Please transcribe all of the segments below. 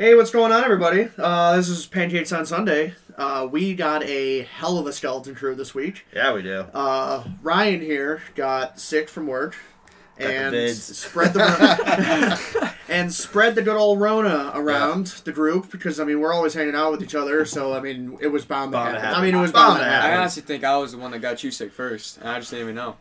Hey, what's going on, everybody? Uh, this is Pancakes on Sunday. Uh, we got a hell of a skeleton crew this week. Yeah, we do. Uh, Ryan here got sick from work the and vids. spread the and spread the good old Rona around the group because I mean we're always hanging out with each other, so I mean it was bound, Bound to to happen. I mean it was Bound bound, to to happen. happen. I honestly think I was the one that got you sick first, and I just didn't even know.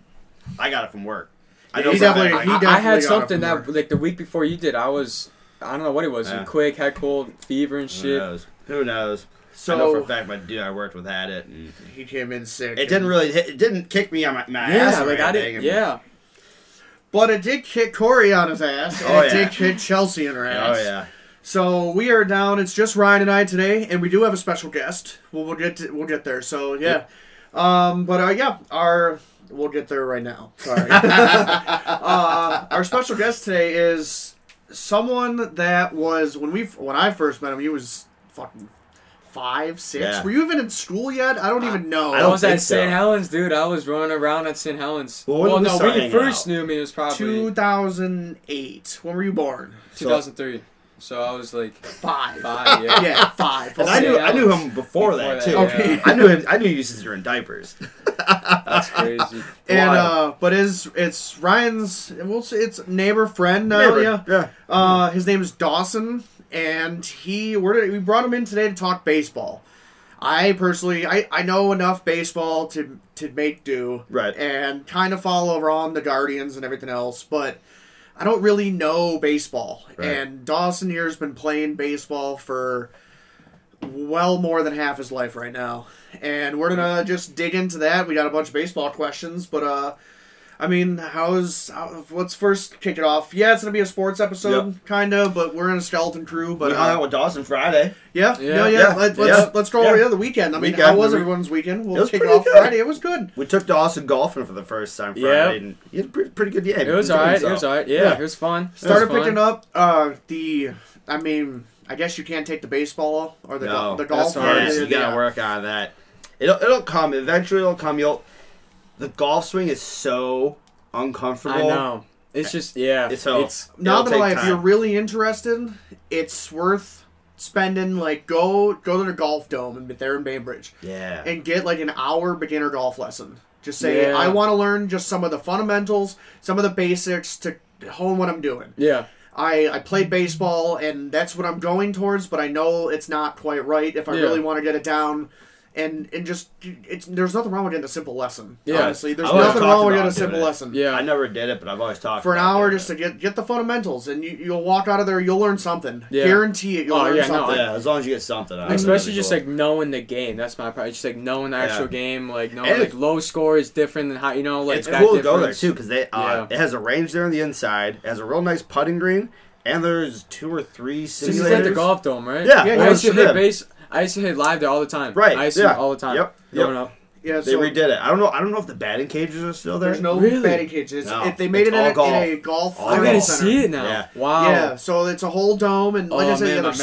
I got it from work. I Yeah, know he for a definitely- fact. he I, I definitely had got it something from that work. like the week before you did. I was I don't know what it was. Yeah. Quick, had cold, fever and shit. Who shit. knows? Who knows? I know for a fact my dude I worked with had it. And he came in sick. it didn't really. Hit, it didn't kick me on my, my ass. Yeah, or like I didn't. and- Yeah, but it did kick Corey on his ass, and Oh, it yeah. did kick Chelsea in her ass. Oh yeah. So we are down. It's just Ryan and I today, and we do have a special guest. We'll, we'll get to, we'll get there. So yeah, um, but uh, yeah, our we'll get there right now. Sorry. uh, our special guest today is someone that was when we when I first met him. He was fucking five, six. Yeah. Were you even in school yet? I don't even know. I I was think at so. St. Helens, dude. I was running around at St. Helens. Well, when well no, when you first out? knew me, it was probably 2008. When were you born? 2003. So I was like Five. five. Yeah. Yeah, five. And I knew I knew him before, Before that, that, too. Okay. I knew him. I knew you since you were in diapers. That's crazy. And uh, but his it's Ryan's we'll say it's neighbor friend now. Neighbor, Yeah. yeah. Uh, his name is Dawson, and he we're, we brought him in today to talk baseball. I personally I, I know enough baseball to to make do Right. and kind of follow around the Guardians and everything else, but I don't really know baseball. Right. And Dawson here's been playing baseball for well more than half his life right now. And we're gonna just dig into that. We got a bunch of baseball questions, but uh I mean, how's how, let's first kick it off. Yeah, it's gonna be a sports episode, kind of, but we're in a skeleton crew. But we hung uh, out with Dawson Friday. yeah, yeah, Yeah. yeah. Yeah. Let, Yeah. let's let's go Yeah. over the other weekend. I mean, Weekend. how was everyone's weekend? It We'll was kick it pretty off good. Friday. It was good. We took Dawson golfing for the first time Friday, Yeah. and he had a pretty, pretty good game. It was He enjoyed alright. It was alright. Yeah, Yeah. it was fun. Started was fun. picking up uh the. I mean, I guess you can't take the baseball or the No, go- the that's golf. hard. Yes, you gotta yeah. work on that. It'll it'll come. Eventually, it'll come. You'll. The golf swing is so uncomfortable. I know. It's just yeah. It's so- it's Not It'll gonna lie, if you're really interested, it's worth spending like go go to the golf dome and there in Bainbridge Yeah. and get like an hour beginner golf lesson. Just say Yeah. I want to learn just some of the fundamentals, some of the basics to hone what I'm doing. yeah. I I played baseball and that's what I'm going towards, but I know it's not quite right if I Yeah. really want to get it down. And and just it's there's nothing wrong with getting a simple lesson. Yeah. Honestly, there's nothing wrong with getting a simple it. lesson. Yeah. I never did it, but I've always talked For an about hour, just it. to get get the fundamentals, and you, you'll walk out of there, you'll learn something. Yeah. Guarantee it, you'll Oh, learn yeah, no, yeah, as long as you get something. out of it, Especially just cool. like knowing the game. That's my part. Just like knowing the actual Yeah. game, like knowing And like low score is different than how you know like it's that cool to go there too because they uh, Yeah. it has a range there on the inside. It has a real nice putting green, and there's two or three This is at the golf dome, right? Yeah, Yeah, I yeah, used to it's hit them. base. I used to hit live there all the time. Right, I used to yeah. all the time. Yep, yep. Growing up. Yeah, They so redid it. I don't know. I don't know if the batting cages are still there. there's no Really? batting cages. No. If they made It's it in a, golf. in a golf I learning gotta center. see it now. Yeah. Wow. Yeah, so it's a whole dome, and like Oh, I said, man, yeah, my there's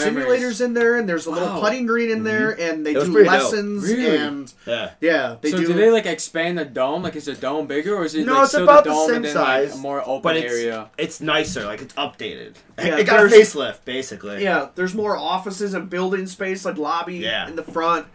simulators in there, and there's a little Wow. putting green in there, mm-hmm. and they do lessons, Really? and Yeah. yeah, they so do. do they like expand the dome? Like is the dome bigger or is it No, like it's still about the the dome same and then size, like a more open but it's area? it's nicer. Like it's updated. Yeah, it got a there's- facelift basically. Yeah, there's more offices and building space, like lobby Yeah. in the front.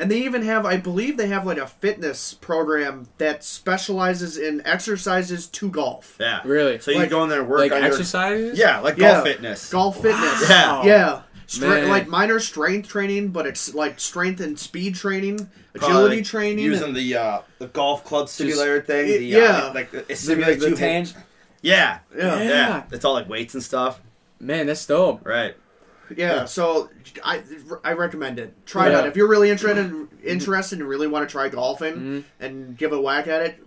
And they even have, I believe they have like a fitness program that specializes in exercises to golf. Yeah. Really? So you Like- go in there and work like on your exercises? yeah, like Yeah. golf fitness. Golf fitness. Yeah. Yeah. Stra- Man. like minor strength training, but it's like strength and speed training, Probably, agility like, training. using the uh, the golf club simulator thing. y- The, yeah. uh, like the, it The, simulates the you hit- tang- Yeah, yeah. yeah, Yeah. It's all like weights and stuff. Man, that's dope. Right. Yeah, so I I recommend it. Try Yeah. that if you're really interested interested and really want to try golfing Mhm. and give a whack at it.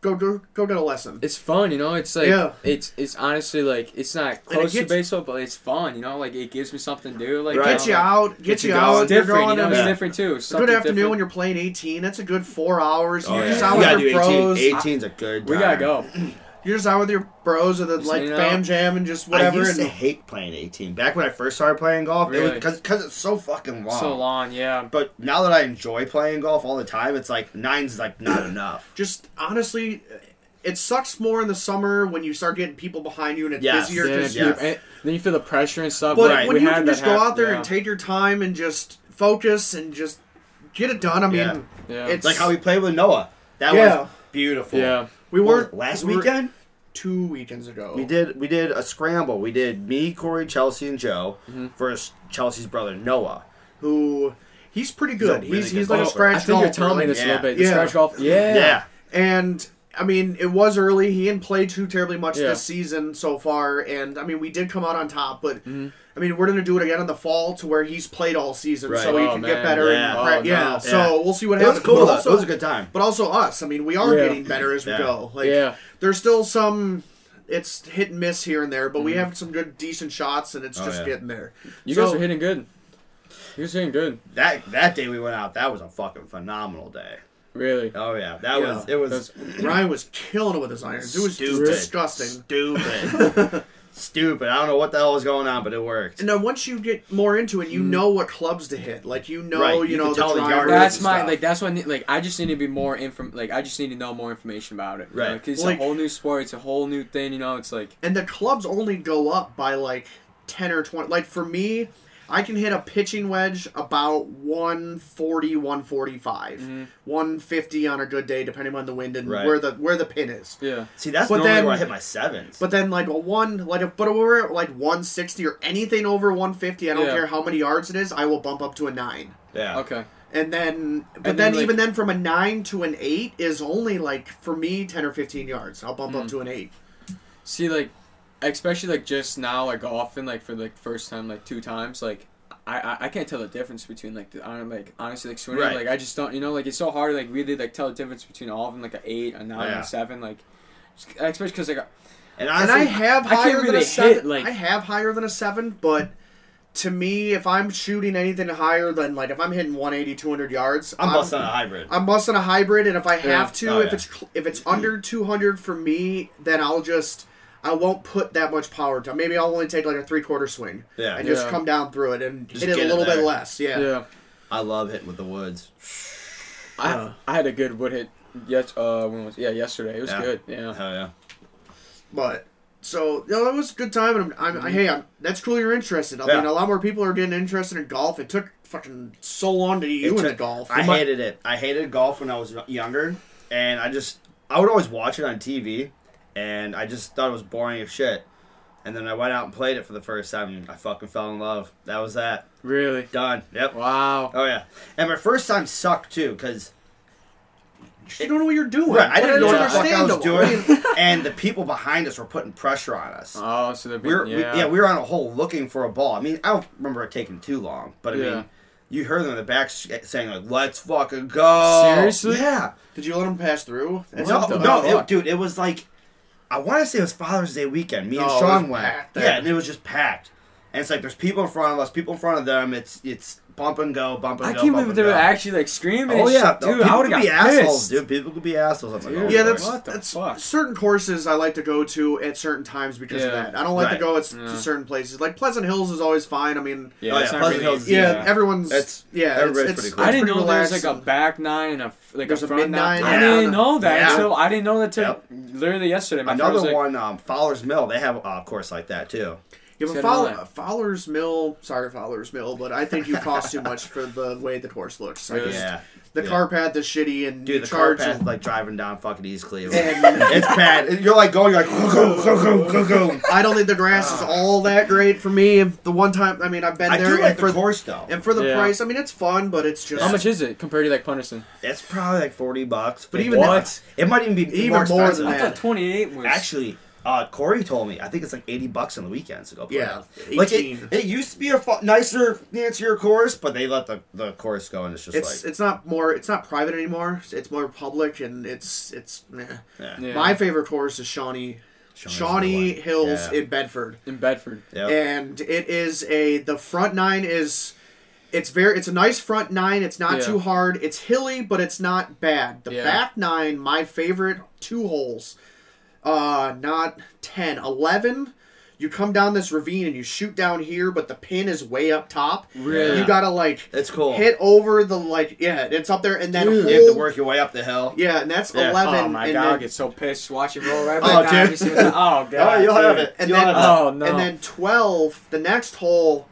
Go go go get a lesson. It's fun, you know. It's like Yeah. it's it's honestly like it's not it close to baseball, but it's fun, you know. Like it gives me something to do. Like It Right. gets you out, get Gets you you out. It's you're different, you going know. and It's Yeah. different too. a good afternoon different. when you're playing 18. That's a good four hours. Oh, you're yeah. just out you with gotta your do 18. bros. 18's a good. We gotta go. You're just out with your bros or the Just like hanging fam jam and just whatever. I used and to hate playing 18. Back when I first started playing golf, it Really? was because it's so fucking long. So long, yeah. But now that I enjoy playing golf all the time, it's like nine's like not enough. just honestly, it sucks more in the summer when you start getting people behind you and it's Yes. busier. Yeah, 'cause you- yes. and then you feel the pressure and stuff. But like, when we you can just go hap- out there yeah. and take your time and just focus and just get it done, I mean, Yeah. Yeah. it's Like how we played with Noah. That Yeah. was beautiful. Yeah. we What weren't it, last we were- weekend. Two weekends ago. We did we did a scramble. We did me, Corey, Chelsea, and Joe Mm-hmm. versus Chelsea's brother Noah. Who he's pretty He's good. really He's good he's like a scratch I think you're golfer, telling me this a Yeah. little bit. The Yeah. scratch golf. Yeah. Yeah. And I mean, it was early. He didn't play too terribly much Yeah. this season so far, and I mean, we did come out on top. But Mm-hmm. I mean, we're gonna do it again in the fall to where he's played all season, Right. so he Oh, can man. get better. Yeah. And, pra- Oh, yeah. no. So Yeah. we'll see what It was happens. cool. But also, it was a good time. but also us. I mean, we are Yeah. getting better as we Yeah. go. Like, Yeah. there's still some. It's hit and miss here and there, but we have some good, decent shots, and it's Mm-hmm. Oh, just yeah. getting there. You So- guys are hitting good. You're hitting good. That that day we went out, that was a fucking phenomenal day. Really. Oh yeah, that Yeah. was it was That's- Ryan was killing it with his irons. It was Stupid. disgusting. stupid, stupid. I don't know what the hell was going on, but it worked. And then once you get more into it, you know what clubs to hit. Like you know, Mm. Right, you, you know can the tell the drivers yardage and That's my stuff. like. That's what I need, like. I just need to be more inform. Like I just need to know more information about it. you know, Right. 'cause it's Like- a whole new sport. It's a whole new thing. You know. It's like. and the clubs only go up by like 10 or 20 like for me i can hit a pitching wedge about 140 145 Mm-hmm. 150 on a good day depending on the wind and Right. where the where the pin is Yeah. See, that's But normally then- where I hit my sevens. but then like a one like if but if we're at like 160 or anything over 150 i don't Yeah. care how many yards it is i will bump up to a 9 yeah, Okay. and then but And then, then, like- even then from a 9 to an 8 is only like for me 10 or 15 yards i'll bump Mm. up to an 8 See, like, especially like just now, like often, like for like first time, like two times, like. I, I, I can't tell the difference between like the I don't like honestly like swimming Right. like I just don't you know like it's so hard to like really like tell the difference between all of them like an eight a nine Yeah. a seven like especially because like and and I have I higher than really a hit, seven. like- I have higher than a seven, but to me, if I'm shooting anything higher than like if I'm hitting 180, 200 yards, I'm busting a hybrid. I'm busting a hybrid, and if I have Yeah. to, Oh, if yeah. it's if it's mm-hmm. under 200 for me, then I'll just I won't put that much power to. Maybe I'll only take like a three quarter swing Yeah. and just Yeah. come down through it and Just hit it get a it little bit there. less. Yeah. yeah I love hitting with the woods. I, Uh. I had a good wood hit yes uh when was yeah yesterday it was Yeah. good yeah Hell yeah. But so you know, it was a good time, and I'm, I'm hey, I'm, that's cool. You're interested. I Yeah. mean, a lot more people are getting interested in golf. It took fucking so long to get you It into took- golf. I hated it. I hated golf when I was younger, and I just I would always watch it on TV, and I just thought it was boring as shit. And then I went out and played it for the first time, and I fucking fell in love. That was that. really Done. Yep. wow Oh yeah. And my first time sucked too, because you don't know what you're doing. right, I didn't know what the fuck I was doing, and the people behind us were putting pressure on us. oh so they're we were, being, we- yeah yeah. we were on a hole looking for a ball. I mean, I don't remember it taking too long, but I Yeah. mean, you heard them in the back saying like, "Let's fucking go!" Seriously? Yeah. Did you let them pass through? No, no, it, dude, it was like I want to say it was Father's Day weekend. Me and Sean was went. packed. Yeah, and it was just packed. And it's like there's people in front of us, people in front of them. It's it's bump and go, bump and I go. can't bump believe and they were actually like screaming. Oh yeah, shit, dude. people I would could be got assholes, pissed. dude. People could be assholes. I'm like, Dude. oh, Yeah, that's What the that's fuck? certain courses I like to go to at certain times because of that. I don't like Right. to go at, Yeah. to certain places. Like Pleasant Hills is always fine. I mean, Yeah, Oh, yeah, Pleasant really Hills, yeah, yeah. everyone's It's- yeah, everybody's it's, pretty cool. I didn't know there was like a back nine and a f- like There's a a front mid nine. nine, I didn't know that until I didn't know that till literally yesterday. Another one, um, Fowler's Mill. They have a course like that too. Yeah, Said but Fowler. Fowler's Mill, sorry Fowler's Mill, but I think you cost too much for the way the course looks. I Really? just- Yeah, the Yeah. car path is shitty and dude, the car charge path is like driving down fucking East Cleveland. And- it's bad. You're like going, you're like go go go go go go. I don't think the grass is all that great for me. If the one time, I mean, I've been I there do like and for the course though. and for the Yeah. price, I mean, it's fun, but it's just how much is it compared to like Punderson? It's probably like forty bucks. But 50 even bucks. it might even be Even more, more expensive. than I that. thought twenty eight was Actually, uh, Corey told me I think it's like eighty bucks on the weekends to go play. Yeah, like it, 18. it used to be a fu- nicer, fancier course, but they let the the course go, and it's just It's like it's not more it's not private anymore. It's more public, and it's it's. Meh. yeah. Yeah. My favorite course is Shawnee Shawnee. Hills Yeah. in Bedford, in Bedford. Yep. and it is a the front nine is. It's very. It's a nice front nine. It's not Yeah. too hard. It's hilly, but it's not bad. The Yeah. back nine, my favorite two holes, uh, not 10, 11, you come down this ravine and you shoot down here, but the pin is way up top. Really? You gotta like It's cool. hit over the like yeah, it's up there, and then Dude. hold, You have to work your way up the hill. yeah, and that's Yeah. eleven. Oh my and god, I'll then, get so pissed. Watch it roll right Oh, back down. dude. You see what- Oh god. Oh, you'll have dude. it. And You'll then- have it. Oh no. and then twelve, the next hole,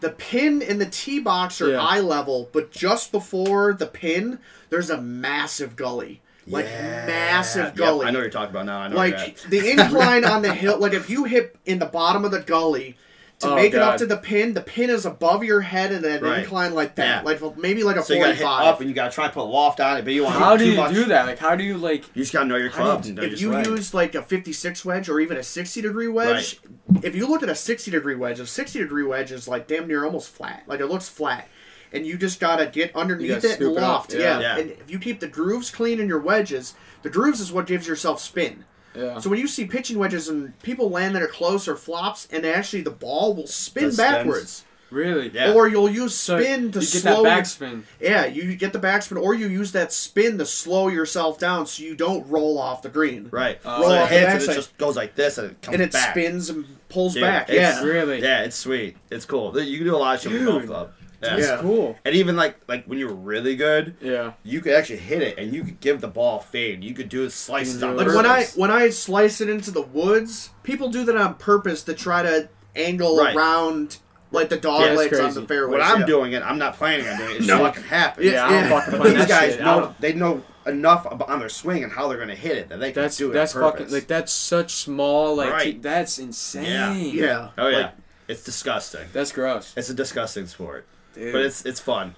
the pin and the tee box are Yeah. eye level, but just before the pin, there's a massive gully, like Yeah. massive Yep, gully. I know what you're talking about now. I know like the incline on the hill like if you hit in the bottom of the gully to Oh, make it up to the pin the pin is above your head and an Right. incline like that Yeah. like maybe like a So you gotta hit 45 up and you gotta try to put a loft on it, but you want How do you much. do that? Like, how do you like? You just gotta know your How do you and know if you swing. use like a 56 wedge or even a 60 degree wedge if you look at a 60 degree wedge a 60 degree wedge is like damn near almost flat like it looks flat and you just gotta get underneath gotta it and scoop it up, loft yeah. yeah. Yeah. and if you keep the grooves clean in your wedges the grooves is what gives yourself spin Yeah. So when you see pitching wedges and people land that are close or flops, and actually the ball will spin Does spins? backwards, really? Yeah. or you'll use So spin to you get slow. that backspin. yeah, you get the backspin, or you use that spin to slow yourself down so you don't roll off the green. right. Uh, so Roll it off the hits and it just goes like this and it comes And it back. spins and pulls Dude, back. it's- Yeah. Really? Yeah, it's sweet. It's cool. You can do a lot of shit with golf club. Yeah. That's Yeah. cool. And even like like when you're really good, Yeah. you could actually hit it and you could give the ball a fade. You could do slices You on do Like it. when I when I slice it into the woods, people do that on purpose to try to angle Right. around like the dog Yeah, that's legs on the fairway. when I'm yeah. doing it, I'm not planning on doing it. It's No. fucking happens. Yeah, Yeah, I don't fucking But plan these guys shit. Know they know enough about on their swing and how they're gonna hit it that they can That's do it. that's on fucking like that's such small like Right. t- that's insane. yeah. Oh yeah, like- it's disgusting. That's gross. It's a disgusting sport, Dude. but it's it's fun.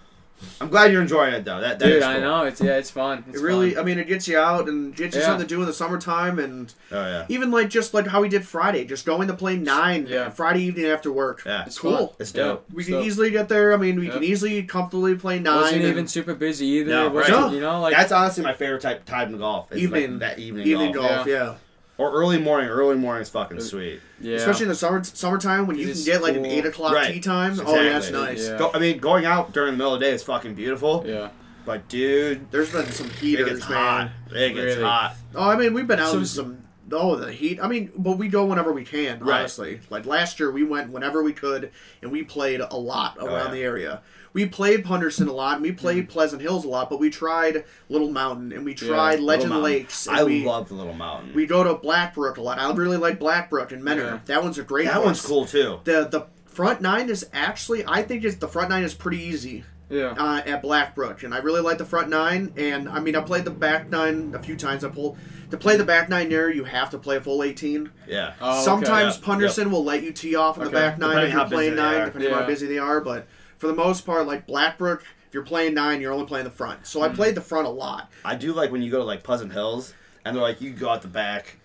I'm glad you're enjoying it though. That, that Dude, is I know it's yeah, it's fun. It's It really, fun. I mean, it gets you out and gets you Yeah. something to do in the summertime, and Oh yeah, even like just like how we did Friday, just going to play nine Yeah. Friday evening after work. yeah. It's cool. fun. It's Yeah. dope. We It's can dope. easily get there. I mean, we can easily comfortably play nine. wasn't and even super busy either. No, It wasn't. You know, like That's honestly my favorite type time to golf. Is Evening- like that evening, evening golf. golf. Yeah. Or early morning. Early morning is fucking uh, sweet. yeah. especially in the summer summertime when you It's can get like an cool. eight o'clock Right. tea time. Oh yeah, that's Exactly. nice. Yeah. Go, I mean, going out during the middle of the day is fucking beautiful. yeah. But dude, There's been some it heaters, gets man. hot. It gets Really? hot. Oh, I mean, we've been out So in is- some. Oh, the heat. I mean, but we go whenever we can. Right. Honestly, like last year, we went whenever we could, and we played a lot oh, around Oh, yeah. the area. We played Punderson a lot, and we played Pleasant Hills a lot, but we tried Little Mountain, and we tried Little Legend Lakes. And I we, love the little mountain. We go to Blackbrook a lot. I really like Blackbrook and Mentor. Yeah. That one's a great. that course. one's cool too. The the front nine is actually I think it's the front nine is pretty easy Yeah. uh, at Blackbrook, and I really like the front nine. And I mean, I played the back nine a few times. I pulled to play the back nine there. You have to play a full eighteen. Yeah. Oh, okay. Sometimes yeah, Punderson will let you tee off in the back nine Depending if you're how playing nine, are. depending on how busy they are. But for the most part, like Blackbrook, if you're playing nine, you're only playing the front. So I Mm-hmm. played the front a lot. I do like when you go to like Pleasant Hills and they're like, you go out the back.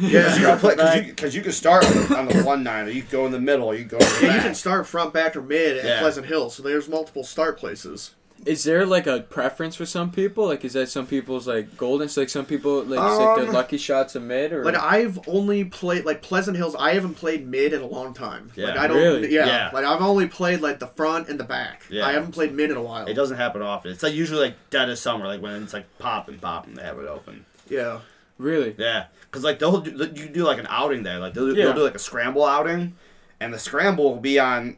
Yeah. Because you, gotta play- 'cause you, 'cause you can start on the, on the one nine, or you can go in the middle, or you can go in the Yeah, you back. can start front, back, or mid at Yeah. Pleasant Hill. So there's multiple start places. Is there like a preference for some people? Like, is that some people's like golden? So, like some people like, it's like their Um, lucky shots of mid or Like I've only played like Pleasant Hills. I haven't played mid in a long time. Yeah. like I don't. Really? Yeah. Yeah. Like I've only played like the front and the back. Yeah. I haven't played mid in a while. It doesn't happen often. It's like usually like dead of summer, like when it's like popping, popping, they have it open. Yeah. really? Yeah, because like they'll do, you do like an outing there, like they'll, Yeah. they'll do like a scramble outing, and the scramble will be on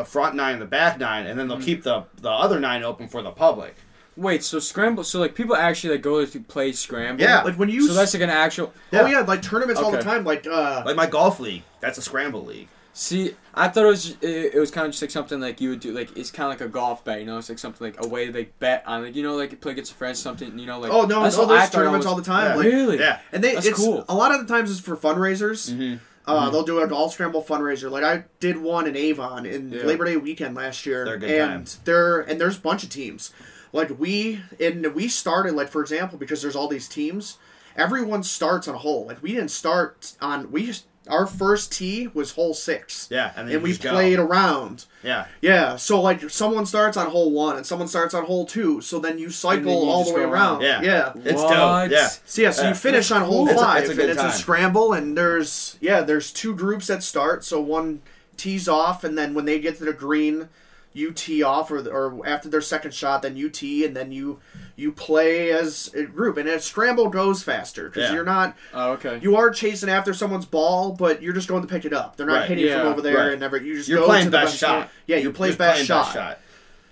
the front nine and the back nine, and then they'll keep the the other nine open for the public. Wait, so scramble? So like people actually like go to play scramble? Yeah. Like when you. So that's like an actual. Oh yeah, like tournaments all the time. Like uh. Like my golf league, that's a scramble league. See, I thought it was it, it was kind of just like something like you would do. Like it's kind of like a golf bet, you know? It's like something like a way to like bet on, like you know, like you play against friends, something, you know, like. oh no, that's no, what there's tournaments was- all the time. Yeah. Like, really? Yeah, and they That's it's cool. a lot of the times it's for fundraisers. mm-hmm. Uh, They'll do a golf scramble fundraiser. Like I did one in Avon in Yeah. Labor Day weekend last year, They're and time. they're and there's a bunch of teams. Like we and we started like for example because there's all these teams. Everyone starts on a hole. Like we didn't start on we just our first tee was hole six. Yeah, and then and we just go. played around. Yeah, Yeah, so like someone starts on hole one and someone starts on hole two, so then you cycle you all the way around. around. Yeah. yeah. it's What? dope. Yeah, So yeah, so Yeah. you finish on hole It's a- five, it's a and good it's a scramble, and there's yeah, there's two groups that start. So one tees off, and then when they get to the green, you tee off, or or after their second shot, then you tee, and then you you play as a group, and a scramble goes faster because Yeah. you're not Oh, okay. you are chasing after someone's ball, but you're just going to pick it up. They're not Right. hitting Yeah. from over there Right. and never. You just You're go playing to the best shot. Yeah, you You're play just best playing shot.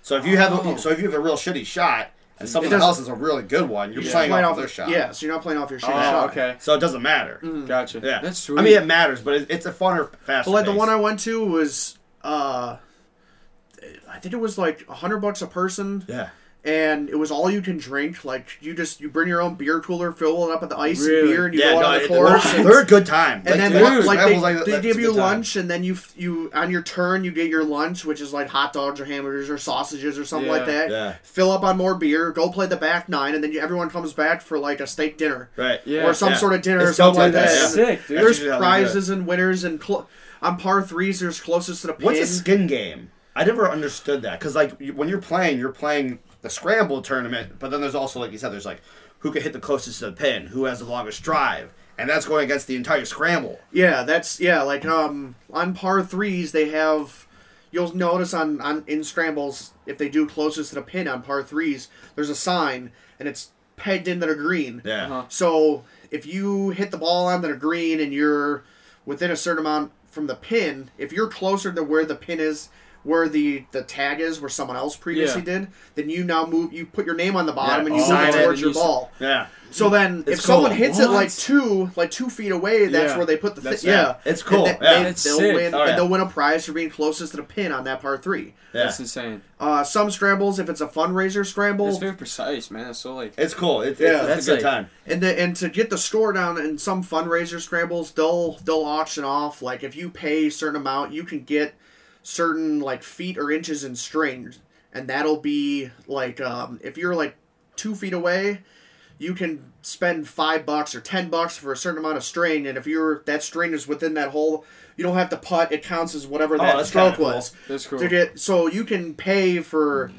So if you have Oh. a, so if you have a real shitty shot and somebody doesn't- else is a really good one, you're You're playing playing off off their shot. Yeah, so you're not playing off your shitty Oh, shot. okay. So it doesn't matter. Gotcha. Yeah. That's sweet. I mean, it matters, but it, it's a funner, faster. But like the pace. one I went to was, uh, I think it was like a hundred bucks a person, Yeah. And it was all you can drink. Like you just you bring your own beer cooler, fill it up with the ice Really? and beer, and you yeah, go no, on the it- course. and- they're a good time. And then the- like, like they, like- they give you good time. lunch, and then you you on your turn you get your lunch, which is like hot dogs or hamburgers or sausages or something like that. Yeah. Fill up on more beer, go play the back nine, and then you, everyone comes back for like a steak dinner Right. Yeah. or some yeah. sort of dinner It's or something like like that. that, sick, dude. There's usually how they do it. prizes and winners, and cl- on par threes, there's closest to the pin. What's a skin game? I never understood that because like when you're playing, you're playing the scramble tournament, but then there's also like you said, there's like who can hit the closest to the pin, who has the longest drive, and that's going against the entire scramble. Yeah, that's yeah. Like um, on par threes, they have. You'll notice on on in scrambles if they do closest to the pin on par threes, there's a sign and it's pegged into the green. Yeah. Uh-huh. So if you hit the ball onto the green and you're within a certain amount from the pin, if you're closer to where the pin is, where the the tag is, where someone else previously Yeah. did, then you now move. You put your name on the bottom Yeah, and you sign move it it towards and your you s- ball. Yeah. So then, It's if someone cool. hits it like two, like two feet away, that's Yeah. where they put the That's- thi- yeah. yeah. It's cool. And they, Yeah. they, That's will sick. win, Oh, yeah. and they'll win a prize for being closest to the pin on that par three. Yeah. That's insane. Uh, some scrambles, if it's a fundraiser scramble, It's very precise, man. It's so like. It's cool. It's, Yeah. it's, That's it's a good like- time. and the, and to get the score down in some fundraiser scrambles, they'll they'll auction off like if you pay a certain amount, you can get certain like feet or inches in string, and that'll be like um, if you're like two feet away, you can spend five bucks or ten bucks for a certain amount of string, and if you're that string is within that hole, you don't have to putt. It counts as whatever Oh, that that's stroke cool. was That's cool. to get. So you can pay for.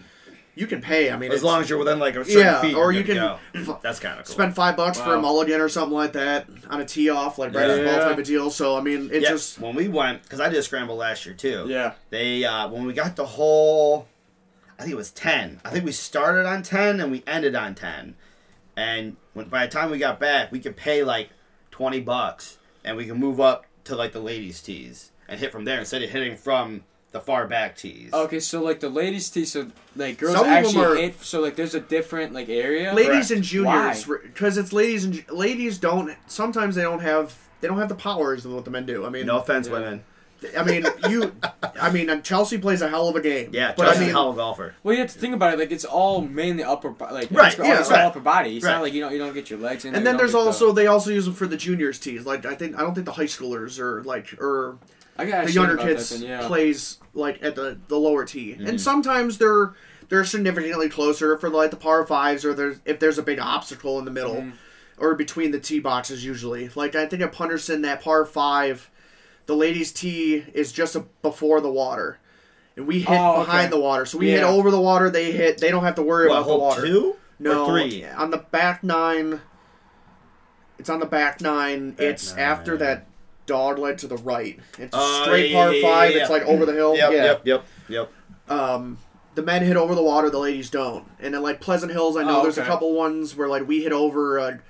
You can pay. I mean, As long as you're within like a certain yeah, feet, or you can f- That's kind of cool. spend five bucks for a mulligan or something like that on a tee off, like right Yeah. ball type of deal. So I mean, it yeah. just when we went because I did a scramble last year too. Yeah. They uh, when we got the whole, I think it was ten. I think we started on ten and we ended on ten, and when, by the time we got back, we could pay like twenty bucks and we can move up to like the ladies' tees and hit from there instead of hitting from the far back tees. Okay, so like the ladies' tee, so like girls Some of them actually are- hit. So like there's a different like area. ladies Correct. and juniors because it's ladies and ju- ladies don't sometimes they don't have they don't have the powers of what the men do. I mean, No offense, Yeah. women. I mean you, I mean Chelsea plays a hell of a game. Yeah, but Chelsea's I a mean. hell of a golfer. Well, you have to think about it. Like it's all mainly upper, bo- like Right, It's, all- yeah, it's right. all upper body. It's Right. not like you don't you don't get your legs in. and there, then you there's don't get also the- they also use them for the juniors tees. Like I think I don't think the high schoolers or like or I got the younger kids Then, yeah. plays like at the the lower tee, Mm-hmm. and sometimes they're they're significantly closer for like the par fives or there's if there's a big obstacle in the middle Mhm. or between the tee boxes usually. Like I think at Punderson that par five, the ladies' tee is just a, before the water. And we hit Oh, behind okay. the water, so we hit over the water. They hit. They don't have to worry What, about the water. two No, or three? on the back nine. It's on the back nine. Back it's nine. after that dog leg to the right. It's a Oh, straight yeah, par yeah, five. yeah, It's like over the hill. Yep, yeah. yep, yep, yep. Um, the men hit over the water. The ladies don't. And then like Pleasant Hills, I know Oh, there's a couple ones where like we hit over a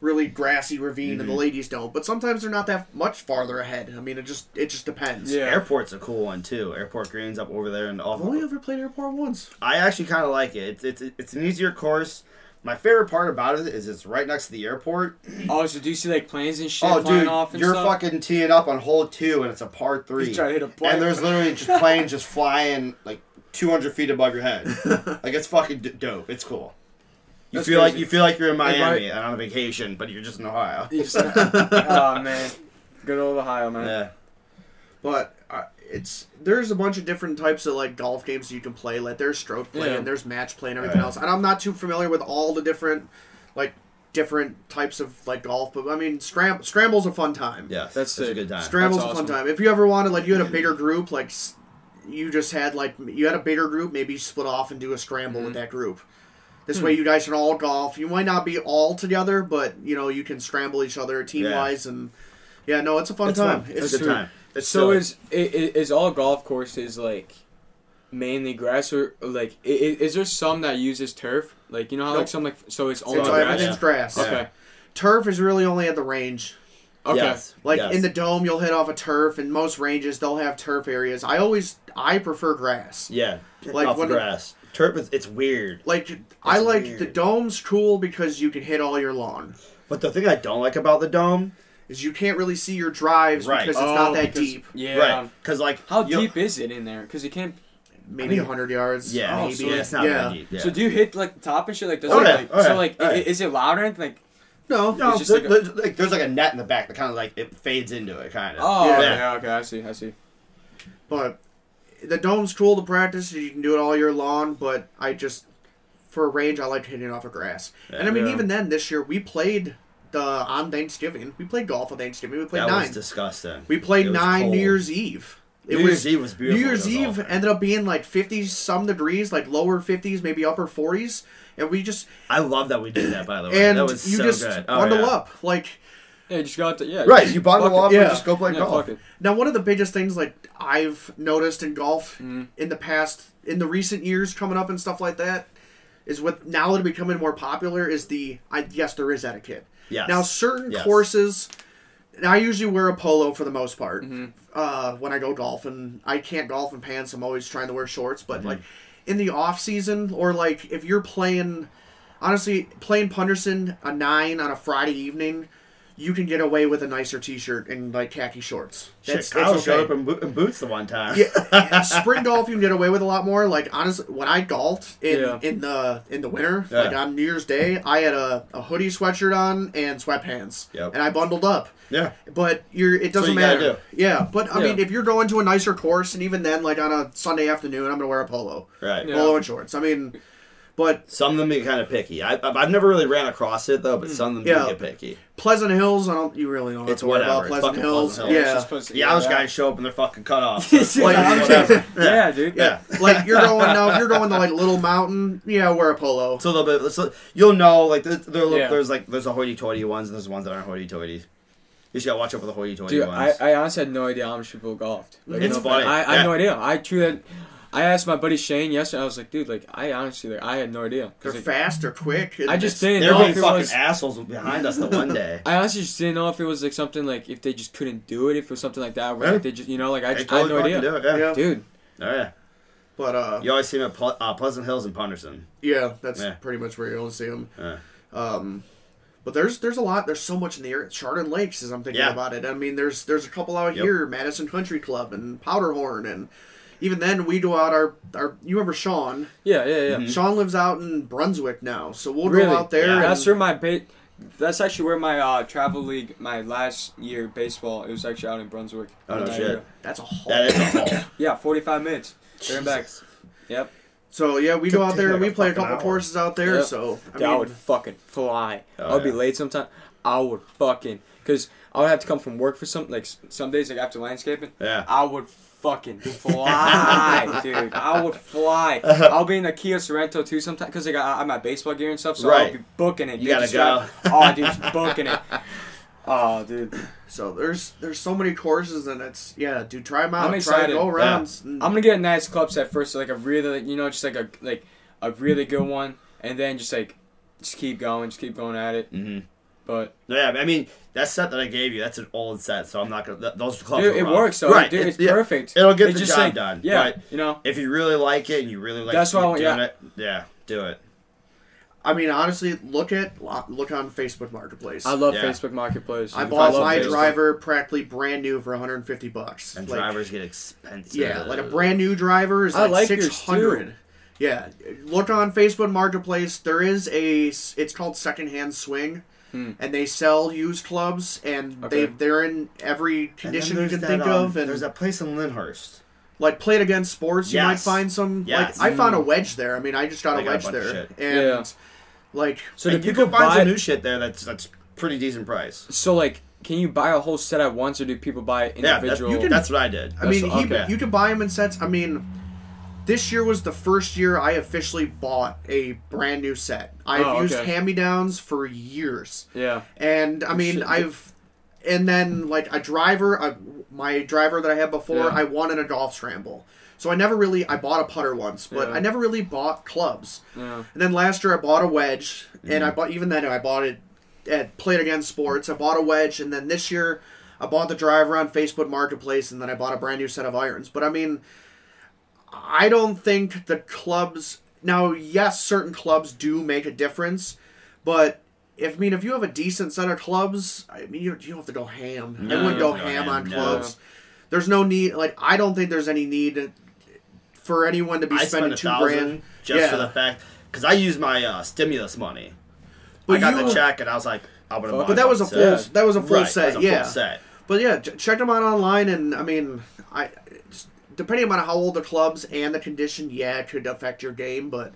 really grassy ravine Mm-hmm. and the ladies don't. But sometimes they're not that much farther ahead. I mean, it just it just depends. Yeah. Airport's a cool one too. Airport Green's up over there and off. I've only ever played airport once. I actually kind of like it. It's, it's it's an easier course. My favorite part about it is it's right next to the airport. Oh, so do you see like planes and shit Oh, flying dude, off and stuff? you're stuff? fucking teeing up on hole two, and it's a par three. To hit a plane. and there's literally just planes just flying like 200 feet above your head. like it's fucking d- dope. It's cool. You That's feel like you feel like you're in Miami and on a vacation, but you're just in Ohio. Just- oh man, good old Ohio, man. Yeah. But it's there's a bunch of different types of like golf games you can play. Like there's stroke play Yeah. and there's match play and everything Yeah. else. And I'm not too familiar with all the different like different types of like golf. But I mean, scram- scramble's a fun time. Yeah, That's that's a good time. Scramble's That's a fun time. If you ever wanted, like, you had a bigger group, like, you just had, like, you had a bigger group, maybe you split off and do a scramble Mm-hmm. with that group. This Hmm. way, you guys can all golf. You might not be all together, but, you know, you can scramble each other team wise. And, yeah, no, it's a fun It's time. fun. It's, It's a good time. It's So silly. is, is is all golf courses like mainly grass or like i- i- is there some that uses turf Like you know how Nope. like some like so it's So only Oh, grass. everything's grass. Yeah. Okay. Turf is really only at the range. Okay. Yes. Like yes. in the dome, you'll hit off a turf, and most ranges they'll have turf areas. I always I prefer grass. yeah, Like like off the when- grass. Turf is it's weird. Like I like weird. the dome's cool because you can hit all your lawn. But the thing I don't like about the dome, Is you can't really see your drives Right. because it's Oh, not that because- deep. Yeah. right? Um, because like How you'll- deep is it in there? Because you can't. Maybe I mean- hundred yards. Yeah, Oh, maybe. so yeah, it's not yeah. that deep. Yeah. So do you hit like the top and shit? Like does Oh, it, yeah. like Oh, so like Oh, i- yeah. is it louder? and Like No, no, It's just there- like a- there's, like, there's like a net in the back that kind of like it fades into it, kind of. oh Yeah. yeah. yeah okay I see I see. but the dome's cool to practice. You can do it all year long. But I just for a range, I like hitting off of grass. and I mean, Yeah. even then, this year we played the on Thanksgiving. We played golf on Thanksgiving. We played that nine. was disgusting. we played nine cold. New Year's Eve. It New was Year's Eve was beautiful. New Year's to Eve golfing. ended up being like 50 some degrees, like lower 50s, maybe upper 40s. And we just, I love that we did that. By the way, and that was you so just good. Oh, bundle yeah. up. Like, Yeah, you just got to yeah. Right, you bundle fuck it. up Yeah. and just go play Yeah, golf. now one of the biggest things like I've noticed in golf Mhm. in the past, in the recent years coming up and stuff like that, is what now that are becoming more popular is the, I yes, there is etiquette. Yes. Now, certain Yes. courses, I usually wear a polo for the most part Mm-hmm. uh, when I go golfing. I can't golf in pants. I'm always trying to wear shorts. But Mm-hmm. like in the off season, or like if you're playing, honestly, playing Punderson a nine on a Friday evening, you can get away with a nicer T-shirt and like khaki shorts. Shit, That's, Kyle that's showed up in, bo- in boots the one time. Yeah, spring golf you can get away with a lot more. Like honestly, when I golfed in Yeah. in the in the winter, Yeah. like on New Year's Day, I had a, a hoodie sweatshirt on and sweatpants, Yep. and I bundled up. yeah. But you're it doesn't you gotta matter. do. Yeah, but I Yeah. mean, if you're going to a nicer course, and even then, like on a Sunday afternoon, I'm gonna wear a polo, Right. Yeah. polo and shorts. I mean, but Some of them get kind of picky. I, I've I've never really ran across it though, but mm. some of them Yeah. do get picky. Pleasant Hills, I don't. You really don't have It's to worry whatever. about Pleasant fucking Hills. Pleasant Hills. Yeah, It's supposed to- The Amish guys show up and they're fucking cut off. Like, whatever. yeah, dude. Yeah. like you're going now. You're going to like Little Mountain, yeah, wear a polo. So a little bit. So you'll know like there, there, Yeah. there's like there's a hoity-toity ones and there's ones that aren't hoity-toity. You just gotta watch out for the hoity-toity Dude, I, ones. I honestly had no idea Amish people golfed. Like, It's no, funny. I, I Yeah. had no idea. I truly, I asked my buddy Shane yesterday. I was like, dude, like I honestly, like I had no idea. 'Cause, They're like, fast. They're quick. I just It's- didn't They're know if it fucking was. assholes behind us the one day. I honestly just didn't know if it was like something like if they just couldn't do it, if it was something like that, where Yeah. like, they just, you know, like I They just I had totally no idea, do it, yeah. Yeah. dude. Oh yeah. But uh, You always see them at Ple- uh, Pleasant Hills and Punderson. yeah, that's Yeah. pretty much where you're gonna see them. Yeah. Um, but there's there's a lot. There's so much in the area. Chardon Lakes, as I'm thinking Yeah. about it. I mean, there's there's a couple out Yep. here, Madison Country Club and Powderhorn, and even then we go out our our. You remember Sean? Yeah, yeah, yeah. Mhm. Sean lives out in Brunswick now, so we'll Really? go out there. Yeah. and- That's where my ba- That's actually where my uh, travel league, my last year baseball, it was actually out in Brunswick. Oh, no shit. that's a haul. That is a haul. Yeah, forty-five minutes. There and back. Yep. So yeah, we go out there and like we play a couple hour. courses out there. Yep. So I Dude, I would fucking fly. Oh, I would be late sometime. I would fucking because I would have to come from work for some like some days like after landscaping. Yeah. I would fucking fly, dude. I would fly. I'll be in a Kia Sorento too sometimes because I, I'm at baseball gear and stuff, so I'll be booking it. You gotta drive- Oh, dude, just booking it. Oh, dude. so there's there's so many courses and it's yeah, dude, try them out. I'm Try excited. go around. I'm gonna get a nice club set first, so like a really, you know, just like a like a really good one, and then just like just keep going, just keep going at it. hmm But Yeah, I mean that set that I gave you, that's an old set, so I'm not gonna. Th- those clubs. dude, it rough. works though. Right. dude, it- it's yeah, perfect. It'll get It's the job like- done. Yeah, But you know. if you really like it and you really like That's keep why I want- doing yeah. it, yeah, do it. I mean, honestly, look at look on Facebook Marketplace. I love Yeah. Facebook Marketplace. I bought love my Facebook. driver practically brand new for 150 bucks. And Like, drivers get expensive. Yeah, like a brand new driver is like, like 600. Yeah, look on Facebook Marketplace. There is a it's called Secondhand Swing. Hmm. And they sell used clubs, and Okay. they they're in every And then condition you there's can that, think um, of. And there's that place in Lyndhurst. like Play It Again Sports, you might Yes. find some. Yes. Like I found a Mm. wedge there. I mean, I just got They a got a wedge bunch of there, shit. and Yeah. like So do and you people can find buy? some new shit there that's that's pretty decent price. so like, can you buy a whole set at once, or do people buy Yeah, that, individual? you can, that's what I did. I mean, he, okay. you can buy them in sets. I mean, this year was the first year I officially bought a brand new set. I've Oh, used okay. hand me downs for years, yeah. and I mean. I've and then like a driver, I, my driver that I had before, Yeah. I wanted a golf scramble. So I never really I bought a putter once, but Yeah. I never really bought clubs. Yeah. And then last year I bought a wedge, and Mm. I bought even then I bought it at Play It Again Sports. I bought a wedge, and then this year I bought the driver on Facebook Marketplace, and then I bought a brand new set of irons. But I mean, I don't think the clubs now. Yes, certain clubs do make a difference, but. If I mean, if you have a decent set of clubs, I mean, you, you don't have to go ham. No, I wouldn't go to go ham ham, on no. clubs. There's no need. Like, I don't think there's any need for anyone to be I spending two grand. just Yeah. for the fact because I used my uh, stimulus money. But I got you- the check and I was like, I'm gonna. But that was a full. set. That was a full Right, set. yeah. full set. But yeah, check them out online, and I mean, I just- depending on how old the clubs and the condition, yeah, it could affect your game. But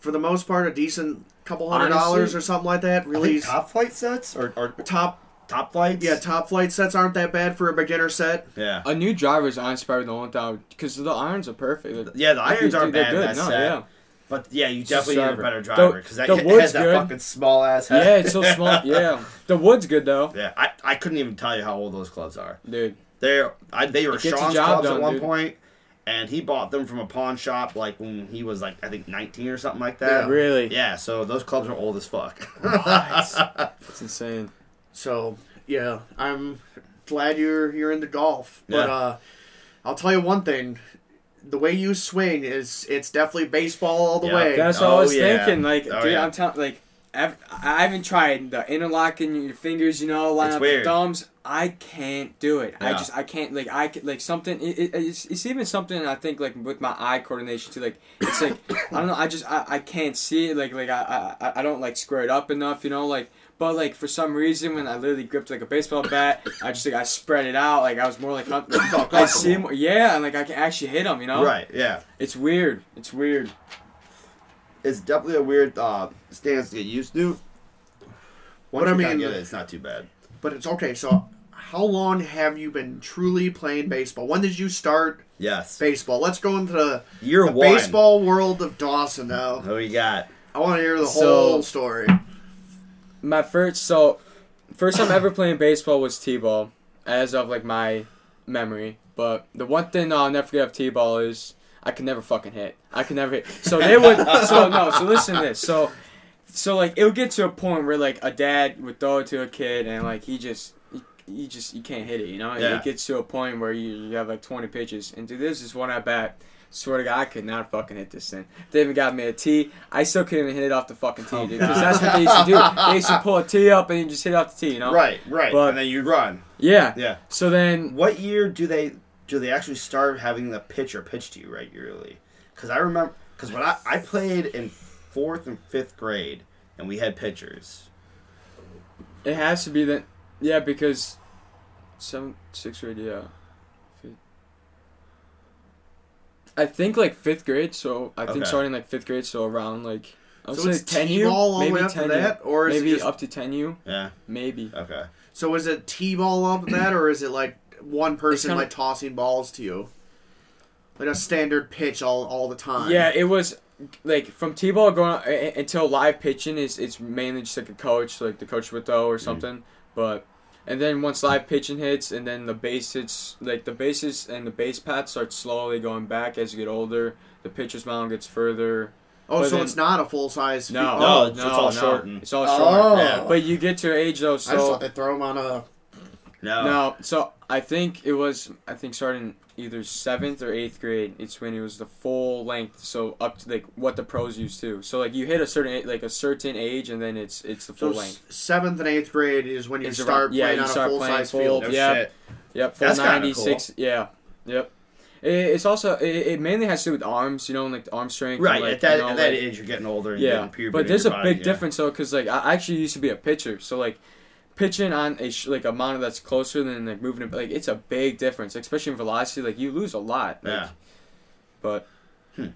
for the most part, a decent couple hundred Honestly, dollars or something like that I really think Top Flite sets or, or top. Top Flites. Yeah, Top Flite sets aren't that bad for a beginner set. yeah. A new driver is honestly probably the only thing because the irons are perfect. Yeah, the irons They're aren't bad. in good. That No, set. yeah. But yeah, you Just definitely need a better driver because that the wood's has that good. fucking small ass head. Yeah, it's so small. Yeah, the wood's good though, Yeah, I, I couldn't even tell you how old those clubs are. dude. They're I, they were It Sean's clubs done, at one dude. point, and he bought them from a pawn shop like when he was like I think 19 or something like that. Really? Yeah, so those clubs are old as fuck. It's insane. So yeah, I'm glad you're you're into golf. But Yeah. uh, I'll tell you one thing: the way you swing is it's definitely baseball all the Yeah, way. That's what Oh, I was yeah. thinking. Like, Oh, dude, yeah. I'm telling, like, I've, I haven't tried the interlocking your fingers. You know, line It's up weird. the thumbs. I can't do it. I just, I can't. Like, I can, like something. It, it, it's, it's even something I think like with my eye coordination too. Like, it's like I don't know. I just, I, I can't see it. Like, like I, I, I don't like square it up enough. You know, like. But like for some reason, when I literally gripped like a baseball bat, I just like I spread it out. Like I was more like, I see more, yeah, and like I can actually hit him. You know, Right? Yeah, It's weird. It's weird. It's definitely a weird uh, stance to get used to. Once But I mean- get it, it's not too bad. But it's okay. So, how long have you been truly playing baseball? When did you start Yes, baseball? Let's go into the, year the one. baseball world of Dawson now. Who you got? I want to hear the So- whole story. My first so first time ever playing baseball was t-ball, as of like my memory. But the one thing I'll never forget of t-ball is I can never fucking hit. I can never hit. So they would. So no. So listen to this. So so like it would get to a point where like a dad would throw it to a kid and like he just. he- You just you can't hit it, you know. And Yeah. It gets to a point where you, you have like twenty pitches, and dude, this is one at bat. Swear to God, I could not fucking hit this thing. They even got me a tee. I still couldn't even hit it off the fucking tee, oh, dude. Because that's what they used to do. They used to pull a tee up and just hit it off the tee, you know? Right, right. But- and then you run. Yeah. Yeah. So then, What year do they do they actually start having the pitcher pitch to you regularly? Because I remember because when I I played in fourth and fifth grade and we had pitchers. it has to be that. Yeah, because seven, sixth grade, yeah. I think like fifth grade, so I think Okay. starting like fifth grade, so around like I would So say it's ten U, T-ball all maybe way up to ten that, or is maybe it just up to ten U, Yeah. maybe. Okay. so? Is it t-ball up that, or is it like one person kinda- like tossing balls to you, like a standard pitch all all the time? Yeah, it was like from t-ball going on, a- a- until live pitching is it's mainly just like a coach, like the coach would throw or something. But and then once live pitching hits, and then the base hits, like the bases and the base paths start slowly going back as you get older. The pitcher's mound gets further. Oh, But so then- it's not a full size. No, No, no, it's- it's all shortened. It's all Oh. short. Yeah. But you get to your age though, I just so thought they'd throw them on a. No. no. So I think it was I think starting either seventh or eighth grade. It's when it was the full length, so up to like what the pros used to. So like you hit a certain like a certain age, and then it's it's the full s- length. seventh and eighth grade is when you It's start around- yeah, playing you on start a full playing size full- field. No Yeah. shit. Yep, full That's kinda ninety six. Yeah, yep. It, it's also it, it mainly has to do with arms, you know, and like arm strength. and, Right. like, at that you know, at that like- age, you're getting older. And Yeah, getting puberty but there's a body, big yeah. difference though, because like I actually used to be a pitcher, so like pitching on a sh- like a monitor that's closer than like moving it, like it's a big difference, especially in velocity. Like you lose a lot. Like, Yeah. But Hmm.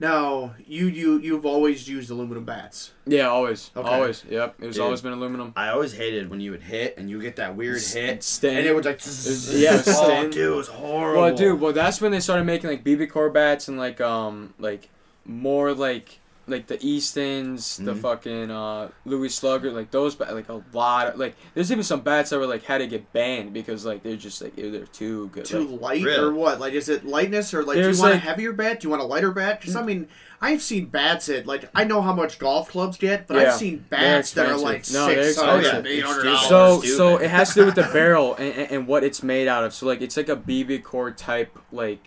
Now you you you've always used aluminum bats. yeah, always, Okay. always. Yep, it was Dude. always been aluminum. I always hated when you would hit and you get that weird hit, Stain. and it would like. was- yeah, it was oh, stain. dude, it was horrible. Well, dude, well that's when they started making like BBCOR bats and like um like more like like the Eastons, the Mhm. fucking uh, Louis Slugger, like those, ba- like a lot of like. There's even some bats that were like had to get banned because like they're just like they're too good. Too like- light Really? or what? Like, is it lightness or like? Do you want like- a heavier bat? Do you want a lighter bat? Because I mean, I've seen bats at like I know how much golf clubs get, but Yeah. I've seen bats that are like No, they're six expensive. hundred, eight hundred It's dollars. so so it has to do with the barrel and, and, and what it's made out of. So like it's like a BBCOR type like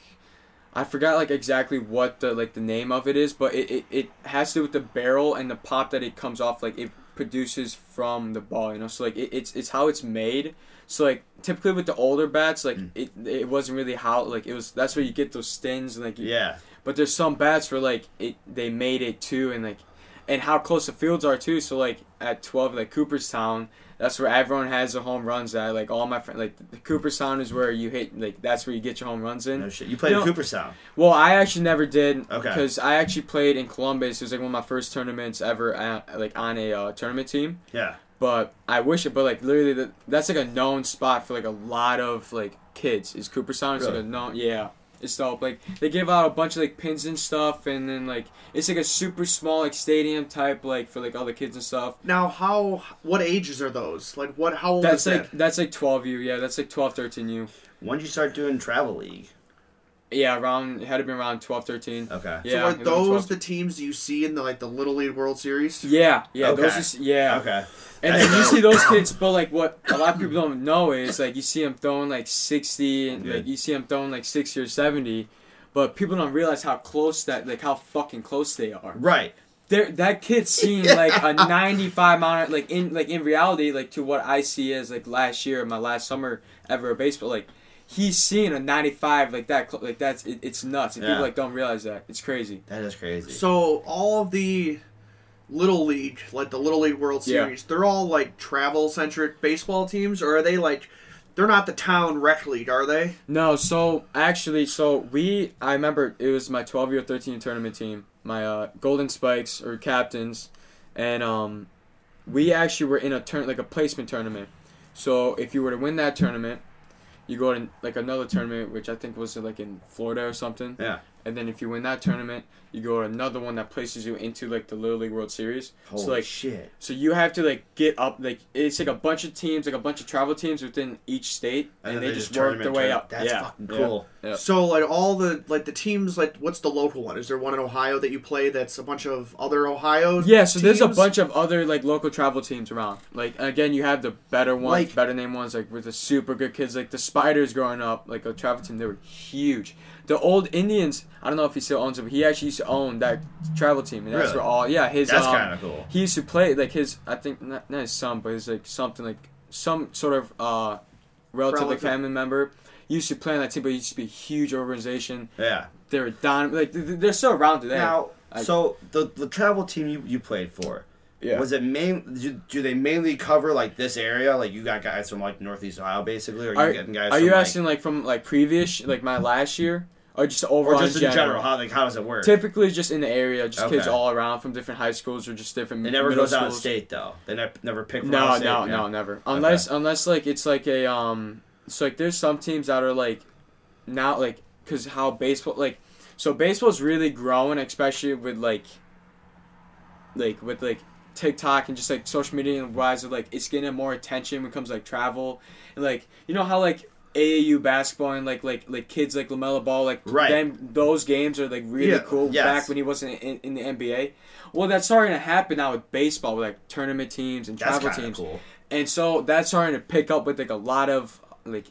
I forgot like exactly what the like the name of it is, but it, it, it has to do with the barrel and the pop that it comes off like it produces from the ball, you know. So like it, it's it's how it's made. So like typically with the older bats, like Mm. it it wasn't really how like it was. That's where you get those stins and like you, Yeah. but there's some bats where like it they made it too, and like and how close the fields are too. So like at twelve, like Cooperstown, that's where everyone has the home runs at. Like all my friends, like the Cooperstown is where you hit like that's where you get your home runs in. No shit. You played You in know- Cooperstown. Well, I actually never did Okay. because I actually played in Columbus. It was like one of my first tournaments ever, at, like on a uh, tournament team. Yeah. But I wish it. But like literally, the, that's like a known spot for like a lot of like kids. Is Cooperstown? It's Really? like a known. Yeah, it's dope. Like they give out a bunch of like pins and stuff, and then like it's like a super small like stadium type like for like all the kids and stuff. Now, how? What ages are those? Like, what? How old That's is like that? that's like 12 U. Yeah, that's like 12, 13 U. When did you start doing travel league? Yeah, around it had to be around 12, 13. Okay. Yeah, so are those 12. the teams you see in the like the Little League World Series? Yeah, yeah, Okay. those is yeah. Okay. And then you see those kids, but like what a lot of people don't know is like you see them throwing like sixty, and Yeah. like you see them throwing like sixty or seventy, but people don't realize how close that like how fucking close they are. Right. They're, that kid's seeing like a ninety-five mile, like in like in reality, like to what I see as like last year, my last summer ever of baseball, like. He's seeing a 95 like that, cl- like that's it, it's nuts, and Yeah. people like don't realize that. It's crazy. That is crazy. So all of the Little League, like the Little League World Yeah. Series, they're all like travel centric baseball teams, or are they like? They're not the town rec league, are they? No, so actually, so we, I remember it was my 12 year, 13 year tournament team, my uh, Golden Spikes or captains, and um, we actually were in a turn like a placement tournament. So if you were to win that tournament, you go to like another tournament, which I think was like in Florida or something. Yeah. And then if you win that tournament, you go to another one that places you into like the Little League World Series. Holy so like shit. so you have to like get up like it's like a bunch of teams, like a bunch of travel teams within each state, and, then they, they just just work their way up. That's yeah, fucking yeah. cool. So like all the like the teams like what's the local one? Is there one in Ohio that you play that's a bunch of other Ohio? Yeah, so there's a bunch of other like local travel teams around. Like again, you have the better ones, Like- better name ones, like with the super good kids, like the Spiders growing up, like a travel team. They were huge. The old Indians, I don't know if he still owns it, but he actually used to own that travel team, and that's Really? where all yeah his That's um, kind of cool. he used to play like his I think not, not his son, but his like something like some sort of uh relative like family member. Used to play on that team, but it used to be a huge organization. Yeah. they're down like th- th- they're still around today. Now, I- so the the travel team you, you played for, yeah. was it main? Do, do they mainly cover like this area? Like you got guys from like Northeast Ohio, basically, or are you Are- getting guys? Are from, you like, asking like from like previous, like my last year, or just overall or just in in general? How like how does it work? Typically, just in the area, just kids all around from different high schools or just different. It never goes out of state though. They ne- never pick. No, state, no, yeah. no, never. Unless, unless like it's like a um. So like, there's some teams that are like, now like, cause how baseball like, so baseball's really growing, especially with like, like with like TikTok and just like social media and wise of like it's getting more attention when it comes to, like travel and like you know how like AAU basketball and like like like kids like LaMelo Ball like Right. them those games are like really Yeah, cool yes. back when he wasn't in, in the NBA. Well, that's starting to happen now with baseball with like tournament teams and travel teams, cool. and so that's starting to pick up with like a lot of like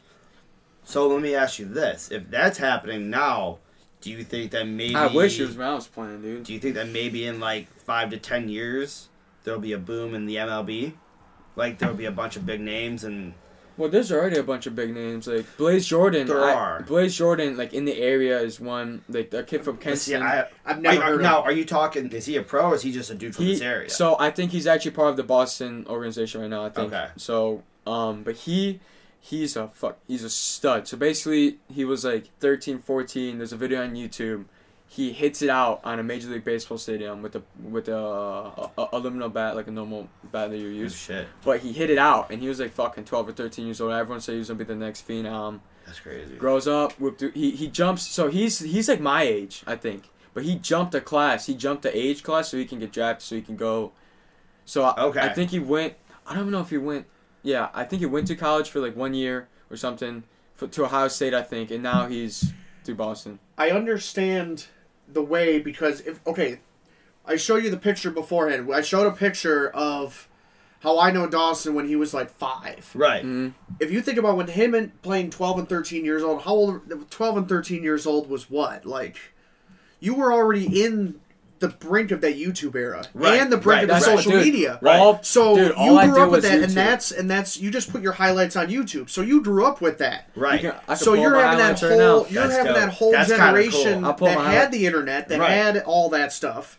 So let me ask you this: If that's happening now, do you think that maybe? I wish it was when I was playing, dude. Do you think that maybe in like five to ten years there'll be a boom in the MLB? Like there'll be a bunch of big names and Well, there's already a bunch of big names like Blaze Jordan. There I- are. Blaze Jordan, like in the area, is one like a kid from But see, I, I've never I- heard now, of. are you talking? Is he a pro or is he just a dude from He- this area? So I think he's actually part of the Boston organization right now. I think. Okay. So um, but he he's a fuck. He's a stud. So basically, he was like 13, 14. There's a video on YouTube. He hits it out on a Major League Baseball stadium with a with a, a, a aluminum bat, like a normal bat that you Oh, use. shit, But he hit it out, and he was like fucking 12 or 13 years old. Everyone said he was gonna be the next phenom. that's crazy. Grows up, whoop, he he jumps. So he's he's like my age, I think. but he jumped a class. He jumped the age class so he can get drafted, so he can go. So I, Okay. I think he went. I don't even know if he went. Yeah, I think he went to college for like one year or something for, to Ohio State, I think, and now he's to Boston. I understand the way because if okay, I showed you the picture beforehand. I showed a picture of how I know Dawson when he was like five. Right. Mhm. If you think about when him and playing twelve and thirteen years old, how old twelve and thirteen years old was what? Like you were already in the brink of that YouTube era Right, and the brink right, of the That's social dude, media. Right. All, So dude, you grew up with that, YouTube. and that's and that's you just put your highlights on YouTube. So you grew up with that. Right. You can- So you're having that whole right you're That's having dope. that whole That's generation cool. That had highlight- the internet that Right. had all that stuff,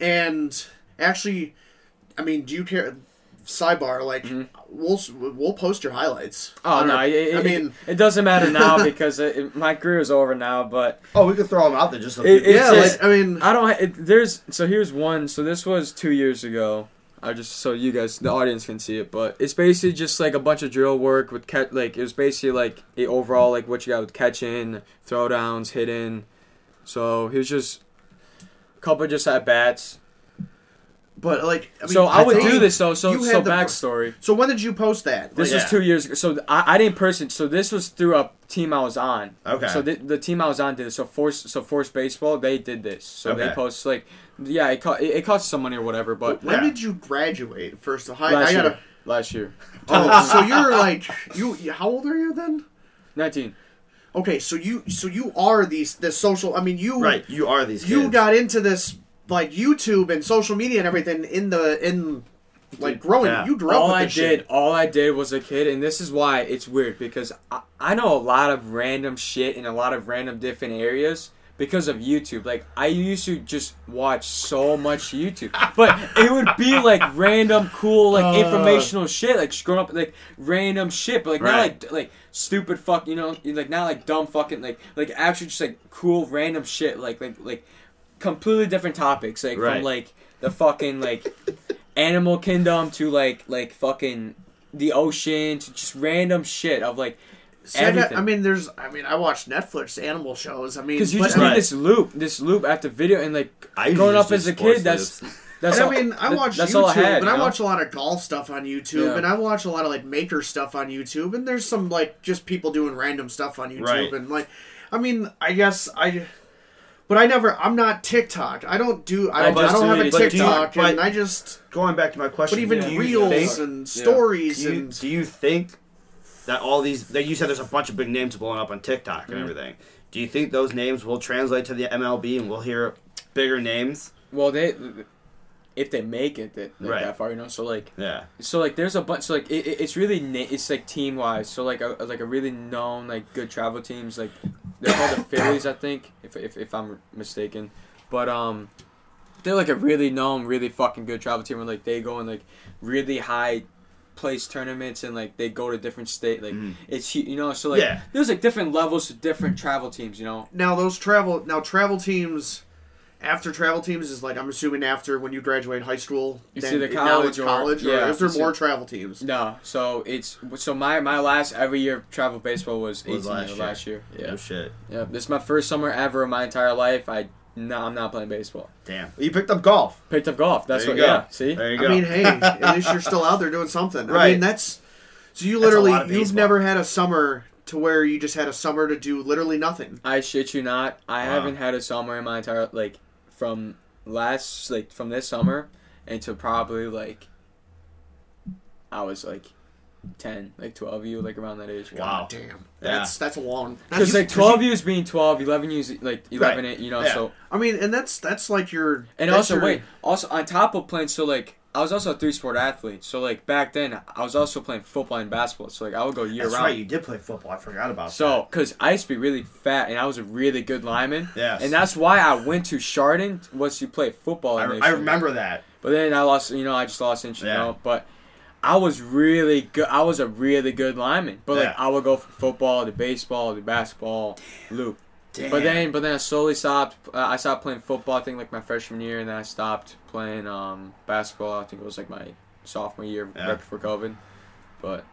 and actually, I mean, do you care? Sidebar, like we'll we'll post your highlights. Mm-hmm. Oh no! our- It, it, I mean, it doesn't matter now because it, it- my career is over now. But Oh, we could throw them out there just It- yeah, just- like, I mean, I don't. It, there's so here's one. So this was two years ago. I just so you guys, the audience can see it, but it's basically just like a bunch of drill work with catch. Like it was basically like a overall like what you got with catching, throwdowns, hitting. So he was just a couple just at bats. But like, I mean, so I would do this though. So you so had the- backstory. So when did you post that? This Like, was two years ago. So I, I didn't person. So this was through a team I was on. Okay. So the, the team I was on did this. So force so force baseball they did this. So they Okay. post like yeah it cost it, it cost some money or whatever. But when Yeah. did you graduate? First, I, last I year, gotta. last year, Oh, so you're like you? How old are you then? nineteen. Okay, so you so you are these this social. I mean, you right. You are these. you kids. got into this like YouTube and social media and everything in the in like growing. Yeah. You grew up all I did, shit. all I did was a kid, and this is why it's weird because I, I know a lot of random shit in a lot of random different areas because of YouTube. Like I used to just watch so much YouTube, but it would be like random, cool, like Uh. informational shit, like growing up like random shit, but like not like like stupid fuck, you know, like not like dumb fucking like like actually just like cool random shit, like like like completely different topics, like Right. from like the fucking like animal kingdom to like like fucking the ocean to just random shit of like See, I, got- everything. I mean, there's. I mean, I watch Netflix animal shows. I mean, because you but- just Right. need this loop, this loop after video, and like I growing up as a sports kid, that's loops. that's and all, I mean, I watch that's YouTube, all I had, and I you know? watch a lot of golf stuff on YouTube, Yeah. and I watch a lot of like maker stuff on YouTube, and there's some like just people doing random stuff on YouTube, Right. and like, I mean, I guess I, but I never, I'm not TikTok. I don't do, I I don't, I don't have a it- but do you- TikTok, and but- I just, Going back to my question. but even do you reels think- and Yeah. stories do you, and do you think that all these that you said there's a bunch of big names blowing up on TikTok and Mm. everything? Do you think those names will translate to the MLB and we'll hear bigger names? well they if they make it that, like, Right. that far, you know. So like Yeah. so like there's a bunch. So like it, it- it's really na- it's like team wise. So like a like a really known like good travel teams like they're called the Phillies, I think, if if if I'm mistaken. But um, they're like a really known, really fucking good travel team. Where like they go in like really high place tournaments and like they go to different state. Like Mhm. it's you know so like Yeah. there's like different levels to different travel teams. You know. now those travel, now travel teams. After travel teams is like I'm assuming after when you graduate high school, It's then either now college it's college, or, yeah, is there more a- travel teams? No, so it's so my my last every year of travel baseball was Was 18 last year, year. last year. Yeah. No shit. Yeah, this is my first summer ever in my entire life. I no, I'm not playing baseball. Damn. You picked up golf. Picked up golf. That's There what. you go. Yeah. See. There you go. I mean, hey, at least you're still out there doing something. I Right. mean, that's so you literally you've never had a summer to where you just had a summer to do literally nothing. I shit you not. I Wow. haven't had a summer in my entire like from last like from this summer until probably like I was like ten, like twelve you, like around that age. Wow. Damn, that's that's a long. Because That's, like twelve years being 12, 11 years like eleven, Right. you know. Yeah. So I mean, and that's that's like your and also your- wait, also on top of playing, so like I was also a three sport athlete. So like back then, I was also playing football and basketball. So like I would go year round. That's round. right. You did play football. I forgot about that. So, because I used to be really fat and I was a really good lineman. Yes. And that's why I went to Chardon was to play football. I. I remember that. But then I lost, you know, I just lost interest, Yeah. you know. But I was really good. I was a really good lineman. But Yeah. like, I would go from football to baseball to basketball, loop. Damn. But then, but then I slowly stopped. Uh, I stopped playing football. I think like my freshman year, and then I stopped playing um, basketball. I think it was like my sophomore year, Yeah. right before COVID. But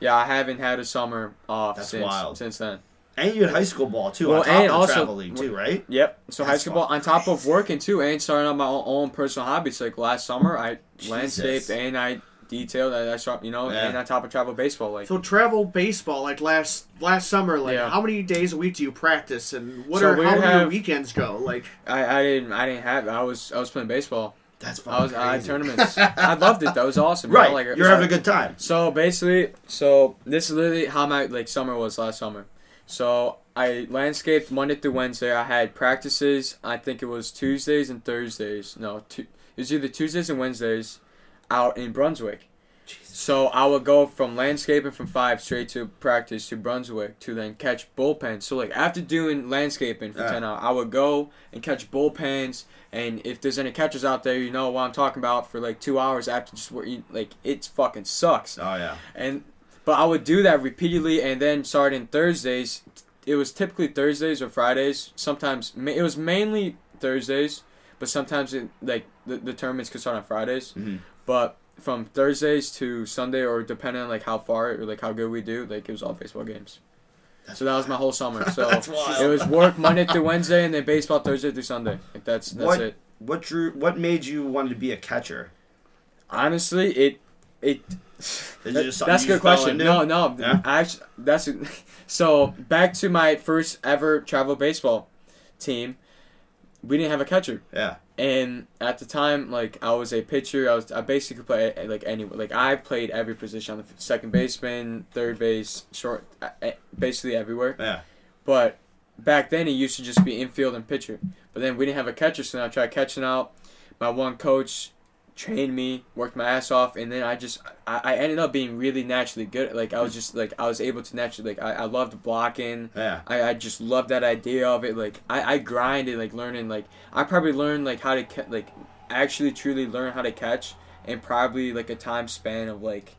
yeah, I haven't had a summer off That's since wild. since then. And you had high school ball too. Well, on top and of also- travel league too, right? Yep. So high school ball on top of working too, and starting on my own, own personal hobbies. Like last summer, I Jesus. landscaped and I detailed. I, I shot, you know, Yeah. and on top of travel baseball. Like So travel baseball, like last last summer, like Yeah. how many days a week do you practice, and what So are we how do your weekends go? Like I, I didn't I didn't have I was I was playing baseball. That's I fucking was I had tournaments. I loved it. That was awesome. you know, Right, like, you're having a good time. So basically, so this is literally how my like summer was last summer. So I landscaped Monday through Wednesday. I had practices. I think it was Tuesdays and Thursdays. No, tu- it was either Tuesdays and Wednesdays, out in Brunswick. So I would go from landscaping from five straight to practice to Brunswick to then catch bullpens. So like after doing landscaping for Yeah. ten hours, I would go and catch bullpens. And if there's any catchers out there, you know what I'm talking about for like two hours after just where you like it fucking sucks. Oh yeah. And but I would do that repeatedly, and then starting Thursdays, it was typically Thursdays or Fridays. Sometimes it was mainly Thursdays, but sometimes it, like the, the tournaments could start on Fridays. Mhm. But from Thursdays to Sunday, or depending on like how far or like how good we do, like it was all baseball games. so that was my whole summer. So it was work Monday through Wednesday, and then baseball Thursday through Sunday. Like that's that's What- it. What drew? What made you want to be a catcher? Honestly, it it. That- that's a good question. No, no. Yeah? Actually, that's so. Back to my first ever travel baseball team. We didn't have a catcher, Yeah. And at the time, like I was a pitcher. I was I basically play like any like I played every position on the second baseman, third base, short, uh, uh, basically everywhere. Yeah. But back then, it used to just be infield and pitcher. But then we didn't have a catcher, so then I tried catching out. My one coach trained me, worked my ass off, and then I just I, I ended up being really naturally good. Like I was just like I was able to naturally like I, I loved blocking. Yeah. I, I just loved that idea of it. Like I, I grinded like learning like I probably learned like how to ca- like actually truly learn how to catch in probably like a time span of like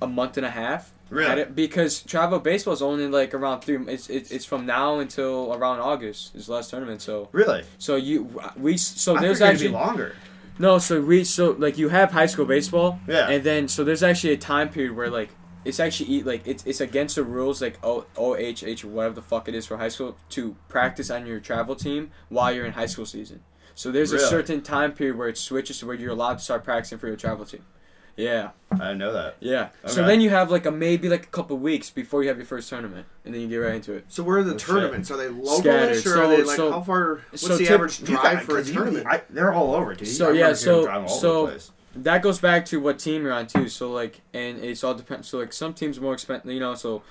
a month and a half. Really? It- because travel baseball is only like around three. It's, it's it's from now until around August is the last tournament. So Really? so you we so I there's figured it'd be actually longer. No so we so like you have high school baseball Yeah. and then so there's actually a time period where like it's actually like it's it's against the rules like O O H H or whatever the fuck it is for high school to practice on your travel team while you're in high school season. So there's a certain time period where it switches to where you're allowed to start practicing for your travel team. Yeah, I didn't know that. yeah. So Okay. then you have like a maybe like a couple weeks before you have your first tournament, and then you get right into it. so where are the Oh, shit. tournaments? Are they Scattered. localish or So- are they like so- how far? What's so the tip- average You drive got- for a 'cause you- tournament? I, they're all over, dude. So, I remember yeah, hearing so- them driving all so- the place. that goes back to what team you're on too. So like, and it's all depends. So like, some teams are more expensive. You know, so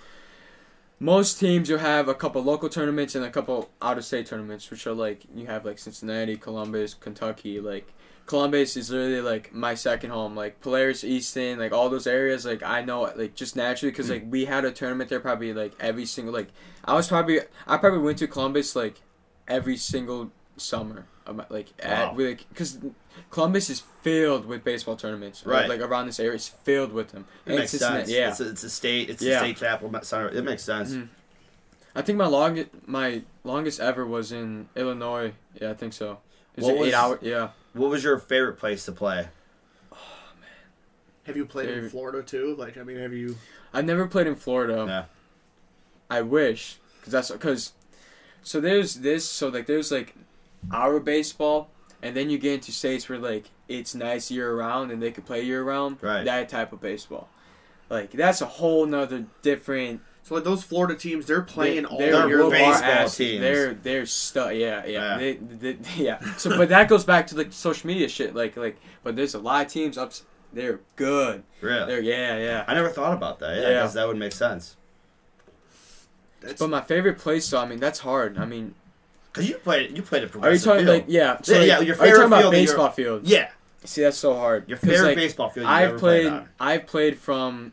most teams you have a couple local tournaments and a couple out of state tournaments, which are like you have like Cincinnati, Columbus, Kentucky. Like Columbus is literally like my second home. Like Polaris, Easton, like all those areas. Like I know like just naturally because like we had a tournament there probably like every single like I was probably I probably went to Columbus like every single summer. my- Like Wow. at like because Columbus is filled with baseball tournaments. Right. Like around this area, it's filled with them. It And makes Cincinnati- sense. Yeah. It's a, it's a state. It's Yeah. a state chapel center. It makes sense. Mhm. I think my longest my longest ever was in Illinois. Yeah, I think so. What it was- eight hour? Yeah. What was your favorite place to play? Oh man. Have you played in Favorite- Florida too? Like I mean, have you? I've never played in Florida. Yeah. I wish, cause that's cause. So there's this. So like there's like our baseball, and then you get into states where like it's nice year round and they could play year round. Right. That type of baseball, like that's a whole nother different. So like those Florida teams, they're playing all they're year baseball teams. They're they're stu- Yeah, yeah, Yeah. They, they, yeah. So, but that goes back to the social media shit. Like, like, but there's a lot of teams up. They're good. Really? They're yeah, yeah. I never thought about that. Yeah, Yeah. that would make sense. That's, But my favorite place, though, I mean, that's hard. I mean, Cause you played, you played a are you talking field. like yeah? So Yeah, like, yeah, your are you talking about baseball field? yeah, See, that's so hard. your favorite like, baseball field. I've ever played. played. I've played from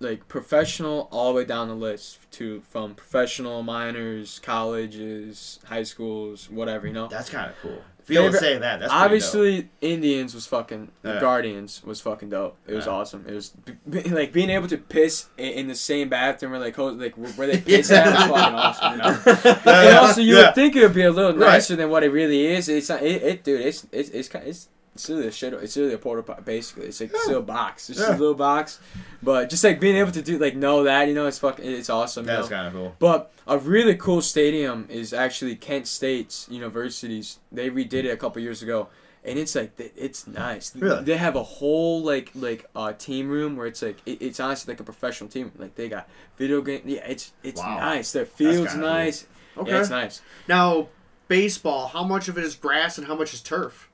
like professional all the way down the list to from professional minors, colleges, high schools, whatever. You know. That's kind of cool. Be able to Favorite- say that. That's Obviously, Indians was fucking. Yeah. Guardians was fucking dope. It was Yeah. awesome. It was b- b- like being able to piss in, in the same bathroom where like like where they piss at was fucking awesome. You know? dope. and also, you Yeah. would think it would be a little Right. nicer than what it really is. It's not. It, it dude. It's it's it's kind. It's it's really a shit. It's really a porta potty. Basically, it's like Yeah. still a box. It's Yeah. just a little box, but just like being able to do like know that you know it's fucking it's awesome. That's kind of cool. But a really cool stadium is actually Kent State's Universities. They redid it a couple years ago, and it's like it's nice. Really? They have a whole like like uh, team room where it's like it, it's honestly like a professional team. Like they got video game. Yeah, it's it's Wow. nice. Their field's nice. Okay. Yeah, it's nice. Now, baseball. How much of it is grass and how much is turf?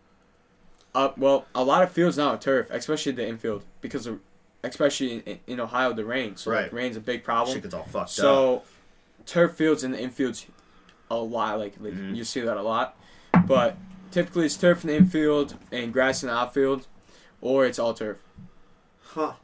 Uh, well, a lot of fields now are turf, especially the infield, because of, especially in, in Ohio the rain. So like, Right. rain's a big problem. Shit gets all fucked up. So, turf fields and the infields, a lot. Like, like Mhm. you see that a lot, but typically it's turf in the infield and grass in the outfield, or it's all turf. Huh.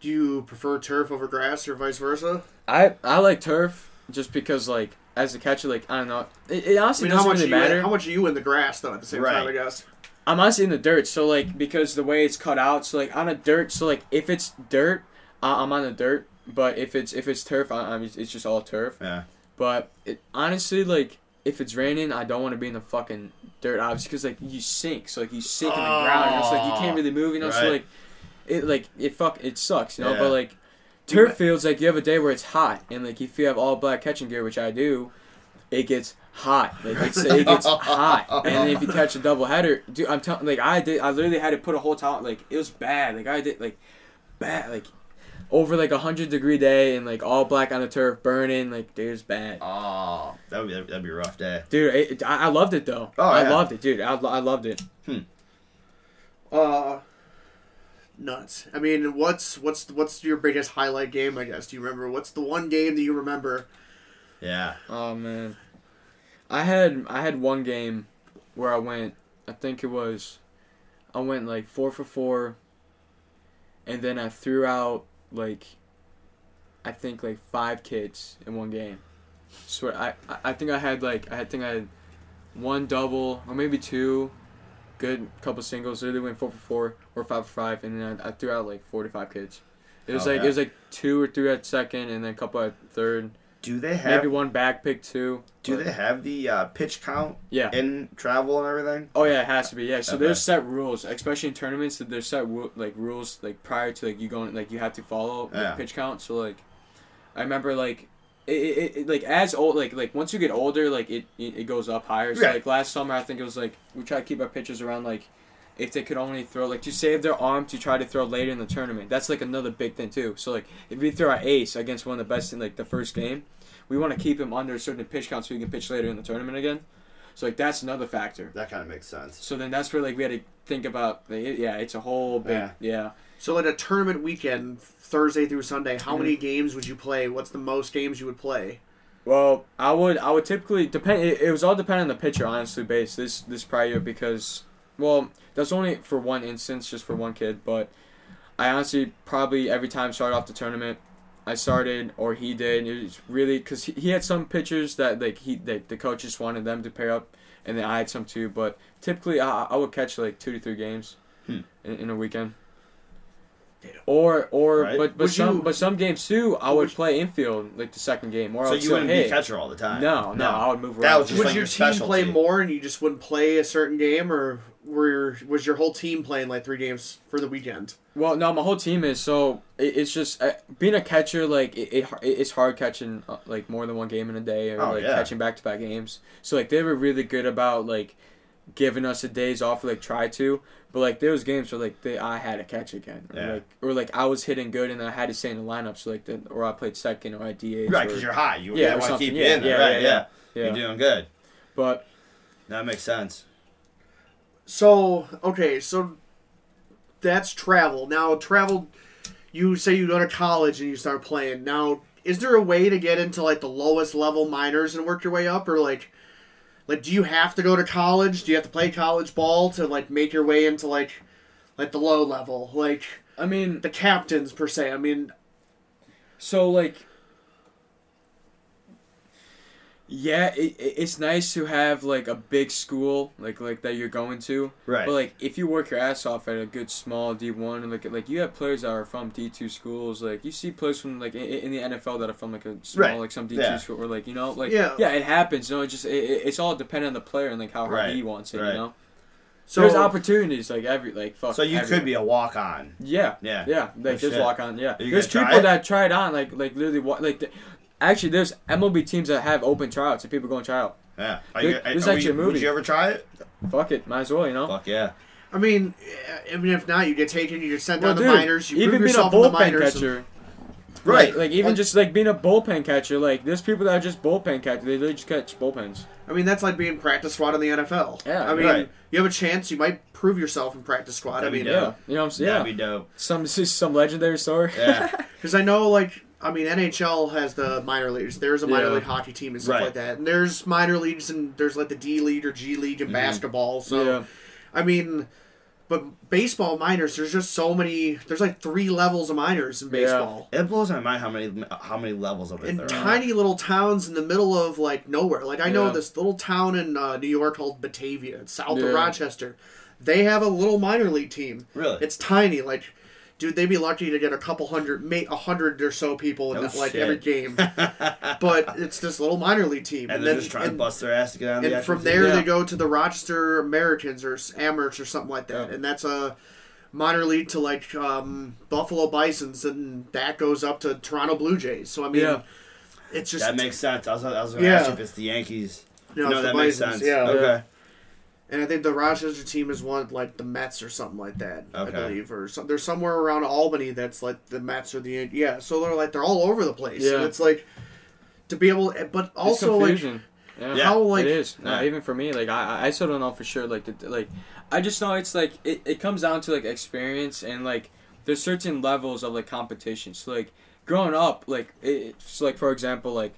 Do you prefer turf over grass or vice versa? I I like turf just because like as a catcher, like I don't know, it, it I honestly mean, doesn't much, really you in, matter. how much are you in the grass though? At the same time, I guess. I'm honestly in the dirt, so like because the way it's cut out, so like on a dirt, so like if it's dirt, uh, I'm on the dirt. But if it's if it's turf, I, I'm it's just all turf. yeah. But it, honestly, like if it's raining, I don't want to be in the fucking dirt, obviously, because like you sink, so like you sink in the ground, know, so like you can't really move, you know, so like it like it fuck it sucks, you know. Yeah. But like turf fields, like you have a day where it's hot, and like if you have all black catching gear, which I do, it gets hot. Like it's, it gets hot, and if you catch a double header, dude, I'm telling, like I did, I literally had to put a whole towel, like it was bad. Like I did, like bad, like over like a hundred degree day and like all black on the turf, burning. Like dude, it's bad. Oh, that would be that'd be a rough day. Dude, it, it- I, I loved it though. Oh, I yeah. loved it, dude. I, I loved it. Hmm. Uh, nuts. I mean, what's what's what's your biggest highlight game? I guess. Do you remember? What's the one game that you remember? Yeah. Oh man, I had I had one game where I went. I think it was, I went like four for four. And then I threw out like, I think like five kids in one game. Swear, I I- think I had like I think I had one double or maybe two, good couple singles. Literally went four for four or five for five, and then I, I threw out like forty five kids. It was Oh, like yeah. it was like two or three at second, and then a couple at third. Do they have Maybe one back pick two. Do but- they have the uh, pitch count Yeah. in travel and everything? Oh yeah, it has to be. Yeah. So Okay. there's set rules, especially in tournaments. That there's set ru- like rules like prior to like you going like you have to follow like, pitch count. So like, I remember like. It, it, it like as old like like once you get older like it, it, it goes up higher so Right. like last summer I think it was like we try to keep our pitchers around like if they could only throw like to save their arm to try to throw later in the tournament that's like another big thing too so like if we throw our ace against one of the best in like the first game we want to keep him under a certain pitch count so he can pitch later in the tournament again so like that's another factor That kind of makes sense. so then that's where like we had to think about yeah, it's a whole big Yeah. yeah. So, like a tournament weekend, Thursday through Sunday, how Mhm. many games would you play? What's the most games you would play? Well, I would I would typically depend. It, it was all dependent on the pitcher, honestly, based this this prior year because well, that's only for one instance, just for one kid. But I honestly probably every time started off the tournament, I started or he did. It was really because he, he had some pitchers that like he like, the coaches wanted them to pair up, and then I had some too. But typically, I, I would catch like two to three games Hmm. in, in a weekend. Or or Right. but but Would some you- but some games too I would Would- play infield like the second game or I So would you wouldn't hit. be catcher all the time. No, no, I would move around. That was just would like your your team play more and you just wouldn't play a certain game, or were your, was your whole team playing like three games for the weekend? well, no, my whole team is so it, it's just uh, being a catcher. Like it, it, it's hard catching uh, like more than one game in a day or Oh, like yeah. catching back to back games. So like they were really good about like giving us a days off. Like try to, but like there was games where like they I had to catch again. Or, Yeah. like or like I was hitting good and I had to stay in the lineup. So like the, or I played second or I DH. Right, because you're high. You Yeah, yeah, want to something. keep you in there. yeah, right, yeah, yeah. yeah. You're doing good. But That makes sense. So okay, so that's travel. Now travel, you say you go to college and you start playing. Now, is there a way to get into like the lowest level minors and work your way up, or like, like do you have to go to college? Do you have to play college ball to like make your way into like, like the low level, like I mean, the captains per se? I mean, So like, yeah, it, it- it's nice to have like a big school like like that you're going to. Right. But like, if you work your ass off at a good small D one and like like you have players that are from D two schools, like you see players from like in, in the NFL that are from like a small Right. like some D two Yeah. school or like you know like Yeah. yeah it happens. You know, it just it, it- it's all dependent on the player and like how hard Right. he wants it. Right. You know. So there's opportunities like every like fuck. So you everywhere. could be a walk on. Yeah, Yeah. yeah. Like Oh, there's walk on. Yeah, there's people that try it on like like literally like. The, actually, there's MLB teams that have open tryouts and people go and try out. Yeah. Are There- you, there's are actually a movie. Would you ever try it? Fuck it, might as well, you know. Fuck yeah. I mean, eh, I mean, if not, you get taken, you get sent Well, down dude, to minors. You even prove being a yourself in the bullpen minors. and- catcher, Right. Like, like even Like- just like being a bullpen catcher, like there's people that are just bullpen catcher. They literally just catch bullpens. I mean, that's like being practice squad in the NFL. Yeah, I mean, right. you have a chance. You might prove yourself in practice squad. That'd I be mean, Yeah. Yeah, you know what I'm saying. That'd Yeah, be dope. some some legendary story. Yeah. because I know, like, I mean, NHL has the minor leagues. There's a minor Yeah. league hockey team and stuff Right. like that. And there's minor leagues and there's like the D League or G League in Mhm. basketball. So, yeah, I mean, but baseball minors, there's just so many. There's like three levels of minors in Yeah. baseball. It blows my mind how many how many levels of it in there are. tiny little towns in the middle of like nowhere. Like I know Yeah. this little town in uh, New York called Batavia, it's south Yeah. of Rochester. They have a little minor league team. Really? It's tiny. Like, dude, they'd be lucky to get a couple hundred, may a hundred or so people in No that, like every game. but it's this little minor league team, and they're then just trying to bust their ass to get on the and actual from team. there Yeah. they go to the Rochester Americans or Amherst or something like that, Yeah. and that's a minor league to like um, Buffalo Bisons, and that goes up to Toronto Blue Jays. So I mean, Yeah. it's just that makes sense. I was, I was going to Yeah. ask you if it's the Yankees. know, no, that makes Bisons, sense. Yeah. Okay. And I think the Rochester team is one like the Mets or something like that. Okay. I believe, or some, there's somewhere around Albany that's like the Mets or the yeah. So they're like they're all over the place. Yeah. And it's like to be able, eh, but also like. Yeah. Yeah. how like it is. No, Yeah. even for me, like I, I- still don't know for sure. Like, the, like I just know it's like it, it comes down to like experience and like there's certain levels of like competition. So like growing up, like it, it's like for example, like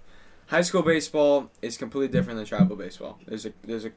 high school baseball is completely different than travel baseball. There's a there's a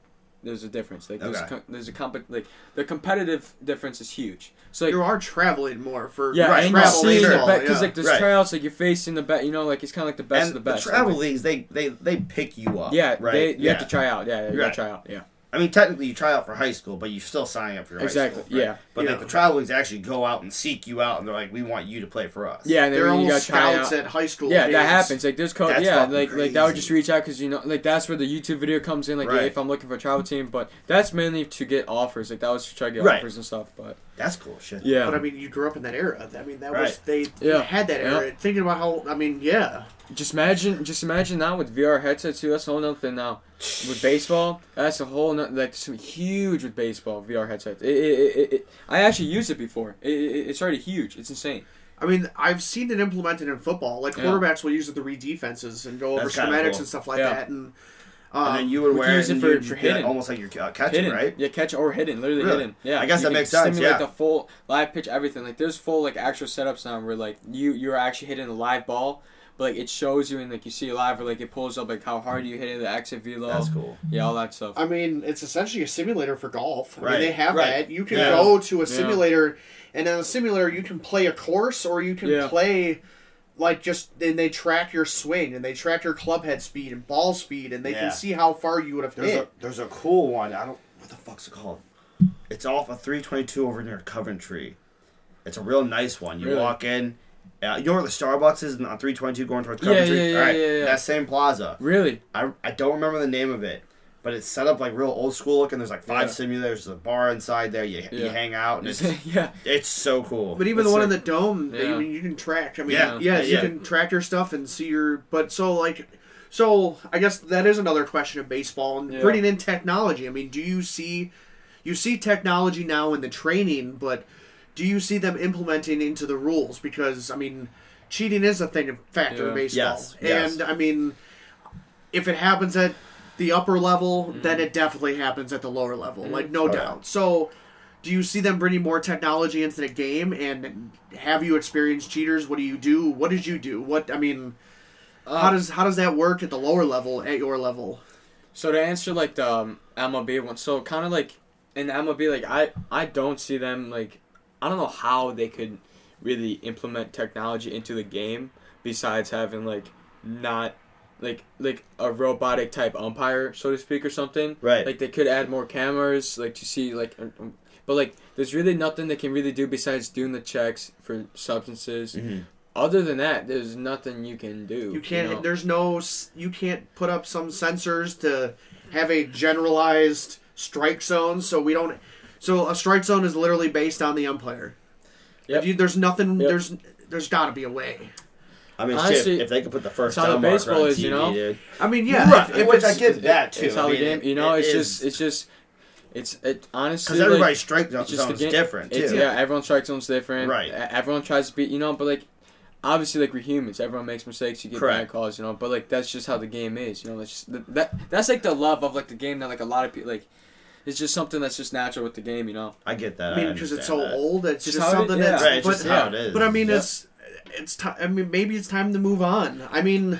there's a difference. Like there's Okay. a, co- there's a comp like the competitive difference is huge. So like you are traveling more for yeah, right, and you're travel seeing the baseball, bet because yeah. like there's Right. tryouts like you're facing the best. You know, like it's kind of like the best and of the best. the travel Like, leagues, they, they they pick you up. yeah, right. they, you yeah. have to try out. Yeah, you Right. gotta try out. Yeah. I mean, technically, you try out for high school, but you still sign up for your Exactly, high school. right? yeah. But Yeah. like the travel leagues actually go out and seek you out, and they're like, "We want you to play for us." Yeah, and They're when you got almost scouts out. at high school. Yeah, games. that happens. Like there's co- yeah, fucking like like that would just reach out because you know like that's where the YouTube video comes in. Like Right. if I'm looking for a travel team, but that's mainly to get offers. Like that was to try to get Right. offers and stuff. But that's cool shit. yeah, But I mean, you grew up in that era. I mean, that was they Yeah. had that era. Thinking about how I mean, yeah, just imagine just imagine now with VR headsets too. That's a whole nother thing now. With baseball, that's a whole nother, like some huge with baseball VR headsets. It, it, it, it, I actually used it before. It, it, it's already huge. It's insane. I mean, I've seen it implemented in football. Like Yeah. quarterbacks will use it to read defenses and go over That's schematics cool. and stuff like Yeah. that. And, And um, then you would we wear can it it for- you'd for be, hitting. almost like you're uh, catching, hidden, right? Yeah, catch or hidden, literally Really? hidden. Yeah, I guess You that makes sense, Simulate yeah. the full live pitch, everything. Like there's full like actual setups now where like you you're actually hitting a live ball, but like it shows you and like you see it live or like it pulls up like how hard you hit it, the exit velo, That's cool. yeah, all that stuff. I mean, it's essentially a simulator for golf. I Right, mean, they have right. that. You can Yeah. go to a Yeah. simulator, and in a simulator, you can play a course, or you can Yeah. play like just and they track your swing and they track your club head speed and ball speed, and they Yeah. can see how far you would have There's a hit. there's a cool one. I don't what the fuck's it called. It's off a 322 over near Coventry. It's a real nice one. You Really? walk in. Uh, you know where the Starbucks is on 322 going towards Yeah, Coventry? yeah, yeah, All right, yeah, yeah. That same plaza. really? I, I don't remember the name of it, but it's set up like real old school looking. There's like five simulators. There's a bar inside there. You, you Yeah. hang out, and it's yeah, it's so cool. But even That's the one in the dome, they, Yeah. I mean, you can track. I mean, Yeah, yeah, you yeah. can track your stuff and see your. But so like, so I guess that is another question of baseball and Yeah. bringing in technology. I mean, do you see, you see technology now in the training, but do you see them implementing into the rules? Because I mean, cheating is a thing of factor in Yeah. baseball, Yes, yes. and I mean, if it happens at the upper level, then Mm-hmm. it definitely happens at the lower level, like no yeah. doubt. So do you see them bringing more technology into the game and have you experienced cheaters what do you do what did you do what i mean how does how does that work at the lower level at your level So to answer like the um, MLB one, so kind of like in the MLB, like I I don't see them like I don't know how they could really implement technology into the game besides having like not like like a robotic type umpire so to speak or something. Right. Like they could add more cameras like to see like. um, um, But like, there's really nothing they can really do besides doing the checks for substances. Mhm. Other than that, there's nothing you can do. you can't know? there's no you can't put up some sensors to have a generalized strike zone so we don't So a strike zone is literally based on the umpire. Yep. If you- there's nothing. Yep. There's there's got to be a way. I mean, Honestly, shit, if they could put the first that's how down marker baseball on is, TV, you know? dude. I mean, yeah. Right, if, if which I it's- get that too. It's how I the game. You know, it it's is- just it's just it's it honestly. because like, everybody's strike zone it's just the zone's different too. It's, yeah, everyone's strike zone's different. Right. Everyone tries to be, you know, but like, obviously, like we're humans. Everyone makes mistakes. You get Correct. bad calls, you know. But like, that's just how the game is. You know, that's just that, that. That's like the love of like the game that like a lot of people like. It's just something that's just natural with the game, you know. I get that. I mean, because it's so that. old, it's Just just, how it- something yeah. that's. Right, it's but, just how it is. but I mean, Yep. it's it's time. I mean, maybe it's time to move on. I mean,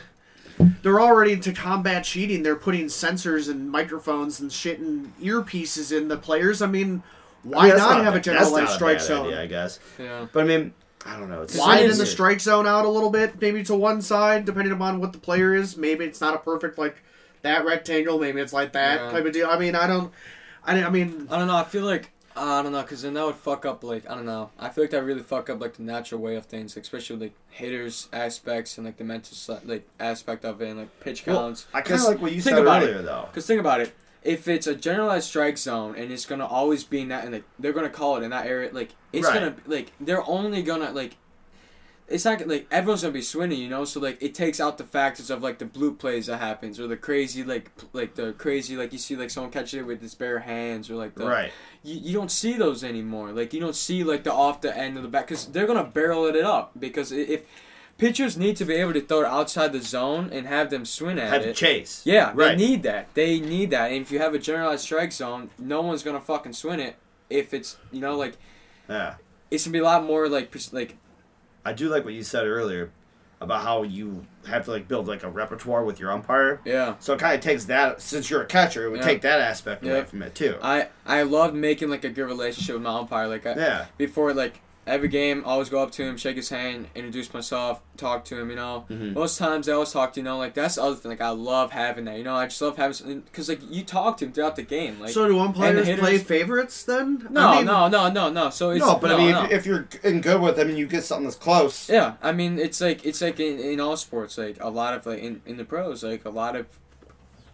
they're already to combat cheating. They're putting sensors and microphones and shit and earpieces in the players. I mean, I why mean, that's not, have a bad- generalized that's not strike bad zone? idea, I guess. Yeah. But I mean, I don't know. It's Widen is the strike zone out a little bit, maybe to one side, depending upon what the player is. Maybe it's not a perfect like that rectangle. Maybe it's like that Yeah. type of deal. I mean, I don't. I, I mean, I don't know. I feel like I don't know, cause then that would fuck up like I don't know. I feel like that really fuck up like the natural way of things, like, especially with, like hitters aspects and like the mental like aspect of it and like pitch Well, counts. I kind of like what you think said about earlier, it. though. Cause think about it. If it's a generalized strike zone and it's gonna always be in that, and like they're gonna call it in that area, like it's Right. gonna like they're only gonna like. It's not like everyone's gonna be swinging, you know. So like it takes out the factors of like the blue plays that happens or the crazy like like the crazy like you see like someone catches it with his bare hands or like the Right. you, you don't see those anymore. Like you don't see like the off the end of the back because they're gonna barrel it up because if pitchers need to be able to throw it outside the zone and have them swing at Have it. chase. Yeah, Right. they need that. They need that. And if you have a generalized strike zone, no one's gonna fucking swing it. If it's you know like Yeah. it's gonna be a lot more like like I do like what you said earlier about how you have to like build like a repertoire with your umpire. yeah. So it kind of takes that since you're a catcher, it would Yeah. take that aspect away Yeah. from it too. I I loved making like a good relationship with my umpire. Like I, yeah. before like every game, I always go up to him, shake his hand, introduce myself, talk to him. You know, Mhm. most times I always talk to you know like that's the other thing. Like I love having that. You know, I just love having because like you talk to him throughout the game. Like so do umpires hitters- play favorites then? no, I mean, no, no, no, no. So it's no, but no, I mean, no. if, if you're in good with them and you get something that's close, Yeah, I mean it's like it's like in, in all sports, like a lot of like in, in the pros, like a lot of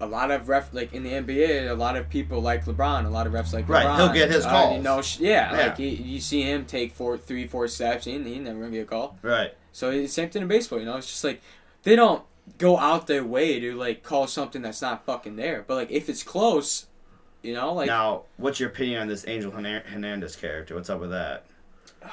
a lot of ref like in the NBA, a lot of people like LeBron, a lot of refs like Right, LeBron. he'll get his Uh, calls. you know, yeah, Yeah. like he, you see him take four, three, four steps, and he never gonna get a call. right? So it's the same thing in baseball, you know. It's just like they don't go out their way to like call something that's not fucking there, but like if it's close, you know, like now, what's your opinion on this Angel Hernandez character? What's up with that?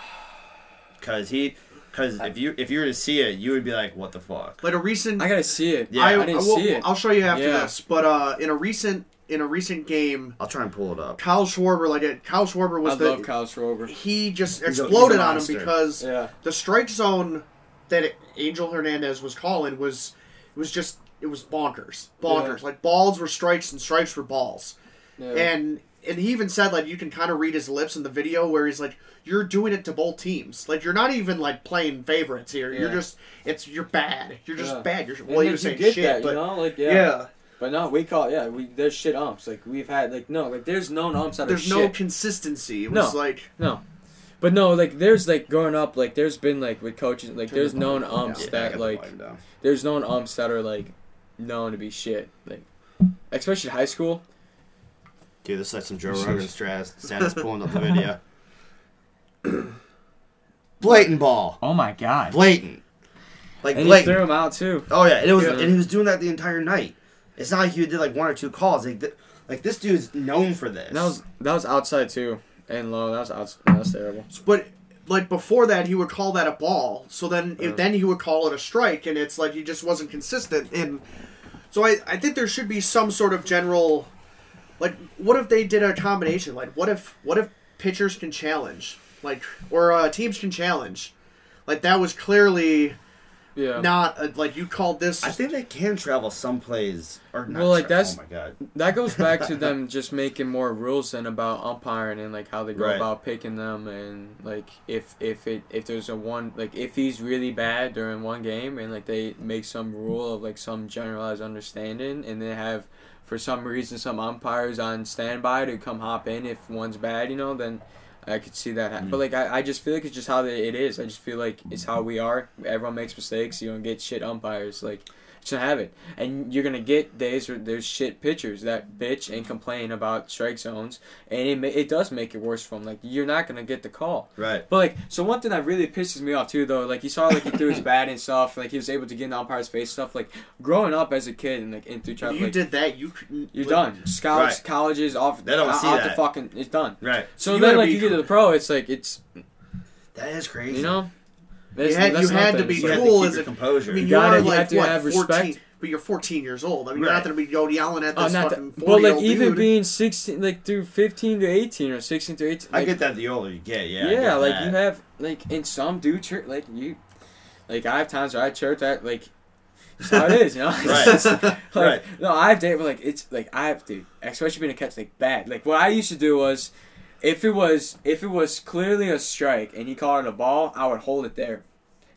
Because he, because if you if you were to see it, you would be like, "What the fuck?" Like a recent. I gotta see it. Yeah, I, I, didn't will, see it. I'll show you after Yeah. this. But uh, in a recent in a recent game, I'll try and pull it up. Kyle Schwarber, like it, Kyle Schwarber I was the love Kyle Schwarber. he just He's a- exploded he's a on him monster. because Yeah. the strike zone that Angel Hernandez was calling was it was just it was bonkers, bonkers. Like balls were strikes and strikes were balls, yeah. and and he even said like you can kind of read his lips in the video where he's like you're doing it to both teams. Like you're not even like playing favorites here. You're just it's you're bad. You're just Yeah. bad. You're And well, he then was you saying get shit, that, but you know, like yeah. yeah. But no, we call yeah, we there's shit umps. Like we've had like no, like there's known umps that There's are no shit. consistency. It was No. like No. But no, like there's like growing up, like there's been like with coaches, like there's the known volume umps Yeah, that got the like there's known umps that are like known to be shit, like especially high school. Dude, this is like some Joe Rogan strats. Santa's pulling up the video. Blatant ball. Oh my god! Blatant. Like And he blatant. threw him out too. Oh yeah, and it was, Yeah. and he was doing that the entire night. It's not like he did like one or two calls. Like, th- like this dude's known for this. That was that was outside too, and low. That was outside. That was terrible. But like before that, he would call that a ball. So then, if, then he would call it a strike, and it's like he just wasn't consistent. And so I, I think there should be some sort of general, like, what if they did a combination? Like, what if what if pitchers can challenge, like, or uh, teams can challenge? Like that was clearly Yeah. not a, like you called this. I think they can travel some plays or not. Well, like, tra- that's- Oh my god. That goes back to them just making more rules than about umpiring and like how they go Right. about picking them and like if if it if there's a one like if he's really bad during one game and like they make some rule of like some generalized understanding and they have for some reason some umpires on standby to come hop in if one's bad you know then I could see that happen. But hmm. like I, I just feel like it's just how it is. I just feel like it's how we are. Everyone makes mistakes. You don't get shit umpires like. Just have it, and you're gonna get days where there's shit pitchers that bitch and complain about strike zones, and it ma- it does make it worse for them. Like you're not gonna get the call. Right. But like, so one thing that really pisses me off too, though, like you saw like he threw his bat and stuff, like he was able to get in the umpire's face stuff. Like growing up as a kid and like in through you like, did that, You you're like, done. Scouts, Right. colleges, off. They don't out, see out the that. fucking. It's done. Right. So You then, like you get to the pro, it's like it's That is crazy. you know. You had, you that's had to be You like- to cool as a. composure. I mean, You you are you like to what, have 14, respect. but you're 14 years old. I mean, you're not gonna be go yelling at Oh, this not fucking that, 40 but like even dude. being sixteen, like through fifteen to eighteen or sixteen to eighteen. I get that the older you get, yeah. Yeah, like that. you have like in some do church like you, like I have times where I church that like. That's how it is, you know. Right. Just, like, Right. No, I have days where like it's like I have to, especially being a catch like bad. Like what I used to do was, if it was if it was clearly a strike and he called it a ball, I would hold it there.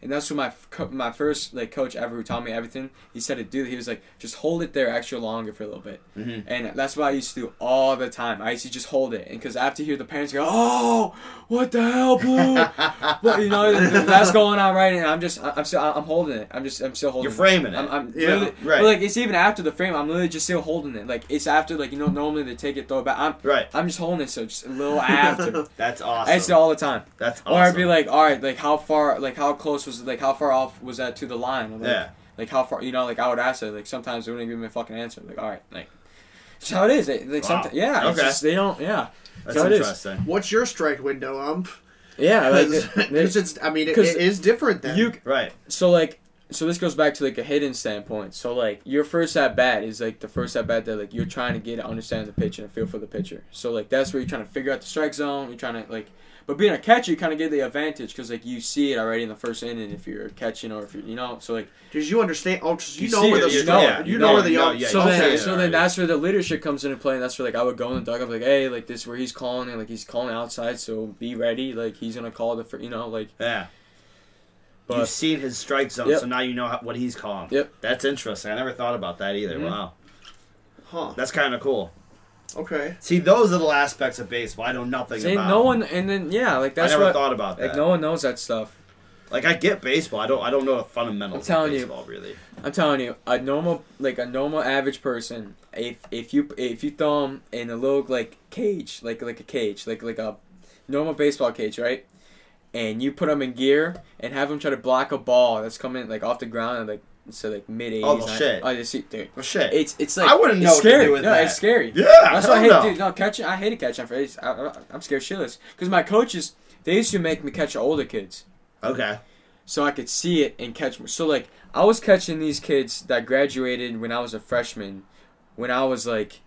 And that's what my my first like coach ever who taught me everything. He said to do. He was like, just hold it there extra longer for a little bit. Mhm. And that's what I used to do all the time. I used to just hold it, and because I have to hear the parents go, "Oh, what the hell, blue?" But you know that's going on right, and I'm just I'm still I'm holding it. I'm just I'm still holding. You're framing it. I'm, I'm Yeah, right. But like it's even after the frame, I'm literally just still holding it. Like it's after like you know normally they take it throw it back. I'm right. I'm just holding it so just a little after. That's awesome. I used to all the time. That's awesome. Or I'd be like, all right, like how far, like how close was, like how far off was that to the line? Like, yeah. Like how far, you know, like I would ask it. Like sometimes they wouldn't give me a fucking answer. Like all right, like. That's how it is. They, like Wow. sometimes, yeah. It's Okay. just, they don't, yeah, That's how it is. interesting. What's your strike window, ump? yeah. Like, Because they- it's. I mean, it, 'cause it is different then. you Right. so like so this goes back to like a hidden standpoint. So like your first at bat is like the first at bat that like you're trying to get to understand the pitch and a feel for the pitcher. So like that's where you're trying to figure out the strike zone. You're trying to like, but being a catcher, you kind of get the advantage because like you see it already in the first inning if you're catching or if you you know. So like Because you understand. Oh, 'cause you, You know where it, the you know it, you you know know where it, the you know- yeah, so you then say so then that's where the leadership comes into play. And that's where like I would go in the dugout, be like, hey, like this is where he's calling and like he's calling outside, so be ready. Like he's gonna call the you know like. Yeah. But You've seen his strike zone, Yep. so now you know how, what he's calling. Yep. That's interesting. I never thought about that either. Mhm. Wow. Huh. That's kind of cool. Okay. See, those are the aspects of baseball I know nothing about. see, about. no one and then yeah, like that's what I never what thought about that. like no one knows that stuff. Like I get baseball. I don't. I don't know the fundamentals I'm telling of you. really. I'm telling you, a normal like a normal average person, if if you if you throw them in a little like cage, like like a cage, like like a normal baseball cage, right? And you put them in gear and have them try to block a ball that's coming like off the ground at like so like mid 80s. Oh, no shit. Oh, you see, dude. Well, shit. It's it's like I wouldn't it's know to scary. no, that. it's scary. yeah. That's why I hate, no. dude. No, catching. I hated catching for I, I, I'm scared shitless because my coaches they used to make me catch older kids Okay. so I could see it and catch. More. So like I was catching these kids that graduated when I was a freshman, when I was like,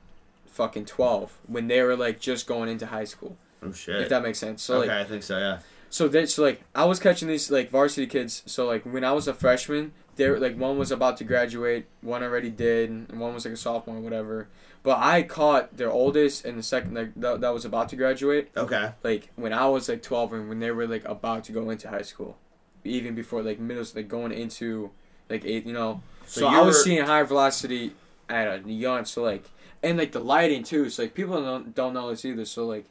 fucking twelve, when they were like just going into high school. Oh shit! If that makes sense. So okay, like, I think so. Yeah. so they so like I was catching these like varsity kids. So like when I was a freshman, they were like one was about to graduate, one already did, and one was like a sophomore, whatever. But I caught their oldest and the second like that, that was about to graduate Okay. like when I was like 12 and when they were like about to go into high school, even before like middle, like going into like eight, you know. So So, I was seeing higher velocity at a young, so like, and like the lighting too. So like people don't don't know this either. So like,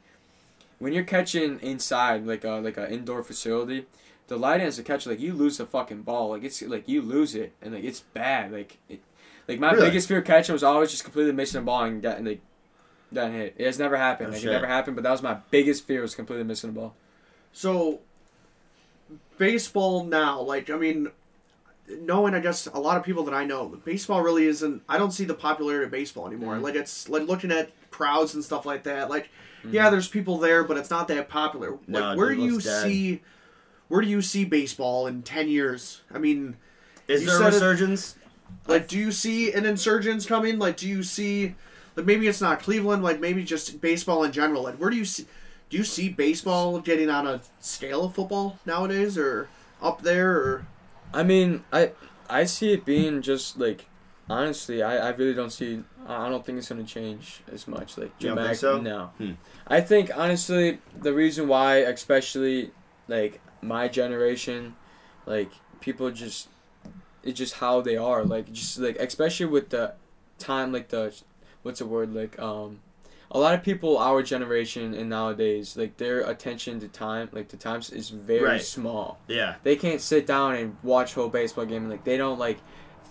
when you're catching inside like a like an indoor facility, the lighting as a catcher like you lose the fucking ball. Like it's like you lose it and like it's bad. Like it, like my Really? biggest fear catching was always just completely missing the ball and getting like. Done hit. It has never happened. Oh, like it never happened, but that was my biggest fear was completely missing the ball. So, baseball now, like I mean, knowing I guess a lot of people that I know, baseball really isn't. I don't see the popularity of baseball anymore. Mhm. Like it's like looking at crowds and stuff like that. Like, Mm-hmm. yeah, there's people there, but it's not that popular. Like, No, where do you dead. see? Where do you see baseball in ten years? I mean, Is there a said it- like, do you see an insurgence coming? Like, do you see, like, maybe it's not Cleveland, like, maybe just baseball in general. Like, where do you see, do you see baseball getting on a scale of football nowadays, or up there, or I mean, I I see it being just like honestly, I, I really don't see. I I don't think it's gonna change as much. Like You don't think dramatic- so? No, Hmm. I think honestly the reason why, especially like my generation, like people just it's just how they are. Like just like especially with the time, like the what's the word like um. A lot of people our generation and nowadays, like their attention to time, like the times is very Right. small Yeah. they can't sit down and watch whole baseball game like they don't like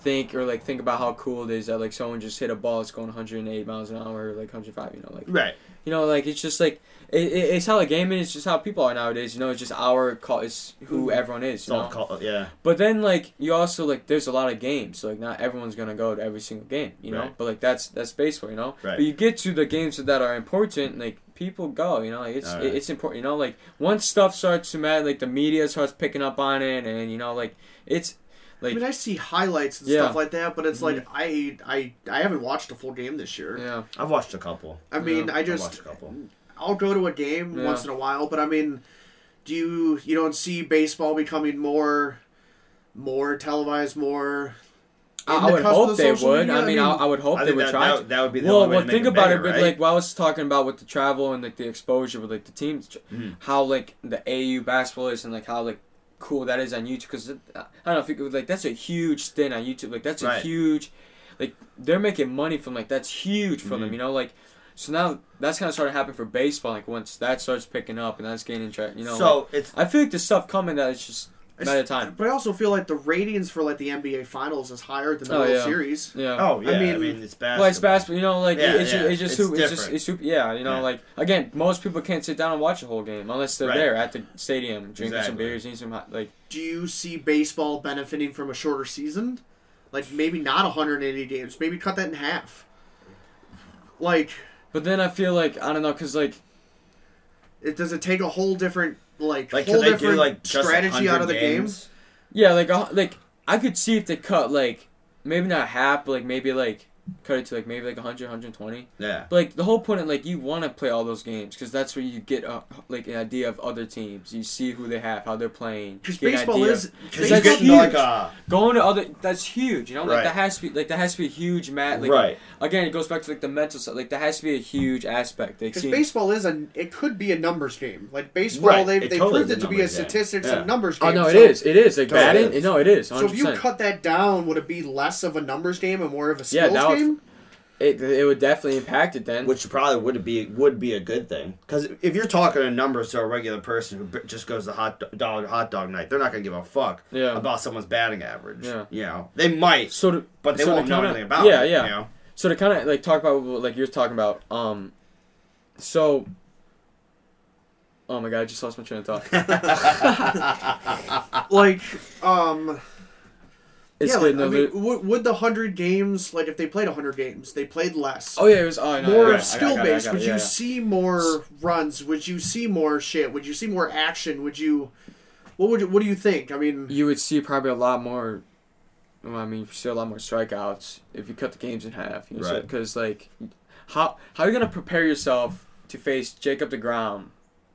think or like think about how cool it is that like someone just hit a ball that's going 108 miles an hour or like 105 you know like Right. you know like it's just like it, it, it's how the game is it's just how people are nowadays you know it's just our call it's who everyone is you know? call, yeah. but then like you also like there's a lot of games so like not everyone's gonna go to every single game you know Right. but like that's that's baseball you know Right. but you get to the games that are important like people go you know like it's right. it's important you know like once stuff starts to matter like the media starts picking up on it and you know like it's I like mean, I see highlights and Yeah. stuff like that, but it's like Mm-hmm. I I I haven't watched a full game this year. yeah I've watched a couple. I mean, Yeah, I I've just watched a couple. I'll go to a game Yeah. once in a while, but I mean, do you you don't see baseball becoming more more televised, more? I, I would hope they would. media? I mean, I, I would hope I they would that, try. that, that would be the Well, well, think it about it. But right? like, what I was talking about with the travel and like the exposure with like the teams, Mhm. how like the AU basketball is and like how like cool that is on YouTube. Because I don't know if you like that's a huge thing on YouTube. Like that's a Right. huge, like they're making money from like that's huge for them. Mhm. You know, like so now that's kind of started happening for baseball. Like once that starts picking up and that's gaining track. You know, so like, it's I feel like the stuff coming that it's just a matter of time. But I also feel like the ratings for like the NBA Finals is higher than the Oh, World yeah. Series. Yeah. oh yeah. I mean- mean, it's basketball. Well, it's basketball, you know, like Yeah, it's, yeah, Just, it's just it's super, it's just it's super, yeah, you know, Yeah. like again, most people can't sit down and watch a whole game unless they're Right. there at the stadium drinking some beers, eating some hot, like Do you see baseball benefiting from a shorter season? Like maybe not 180 games, maybe cut that in half. Like, But then I feel like I don't know, cause like it does it take a whole different like, Like, whole different do like strategy out of the games? game? yeah, like uh, like I could see if they cut like maybe not half, but like maybe like cut it to like maybe like 100, 120. Yeah. But like the whole point of like you want to play all those games because that's where you get uh, like an idea of other teams. You see who they have, how they're playing. Because baseball is Because that's you get like a going to other. That's huge. You know, like Right. that has to be like that has to be a huge mat. Like, right. again, it goes back to like the mental side. Like that has to be a huge aspect. Like, Because seeing- baseball is a it could be a numbers game. Like baseball, Right, they it they totally proved it to be a numbers game. statistics Yeah. and numbers game. oh no, it so, is. It is like batting. No, it is. 100%. So if you cut that down, would it be less of a numbers game and more of a Yeah, skills that would- game? it, it would definitely impact it then. Which probably would be would be a good thing because if you're talking in numbers to a regular person who just goes to hot do- dog hot dog night, they're not gonna give a fuck Yeah. about someone's batting average. Yeah. You know, they might, so to, but they so won't know kinda- anything about yeah, it. Yeah, You know? So to kind of like talk about what, like you're talking about, um, so. Oh my god! I just lost my train of thought. Like, um, It's yeah, like, no, I mean, would, would the hundred games like if they played hundred games, they played less. oh yeah, it was. Oh, know. more yeah, I skill got it, I based. Would yeah, you see more runs? Would you see more shit? Would you see more action? Would you? What would you, what do you think? I mean, you would see probably a lot more. Well, I mean, see a lot more strikeouts if you cut the games in half. You know, Right. Because like, how how are you gonna prepare yourself to face Jacob deGrom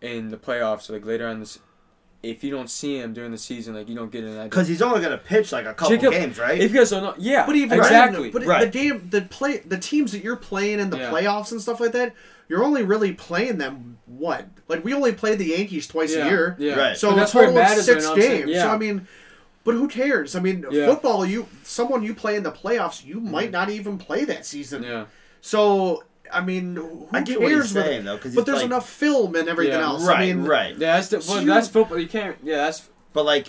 in the playoffs? Like later on this, if you don't see him during the season, like you don't get an idea. Because he's only gonna pitch like a couple Jacob- games, right? If you guys don't know, yeah, but even exactly. then, but Right. the game, the play, the teams that you're playing in the Yeah. playoffs and stuff like that, you're only really playing them what? Like we only play the Yankees twice yeah, a year. Yeah. Right. So But a that's where total of six you know what I'm saying? games. Yeah. So I mean, but who cares? I mean, Yeah. football. You someone you play in the playoffs, you might mm. not even play that season. Yeah. So I mean, who I get cares? what you're saying though, because but there's like, enough film and everything Yeah. else. Right, I mean, right. Yeah, that's the, So well, you- that's football. You can't. Yeah, that's But like,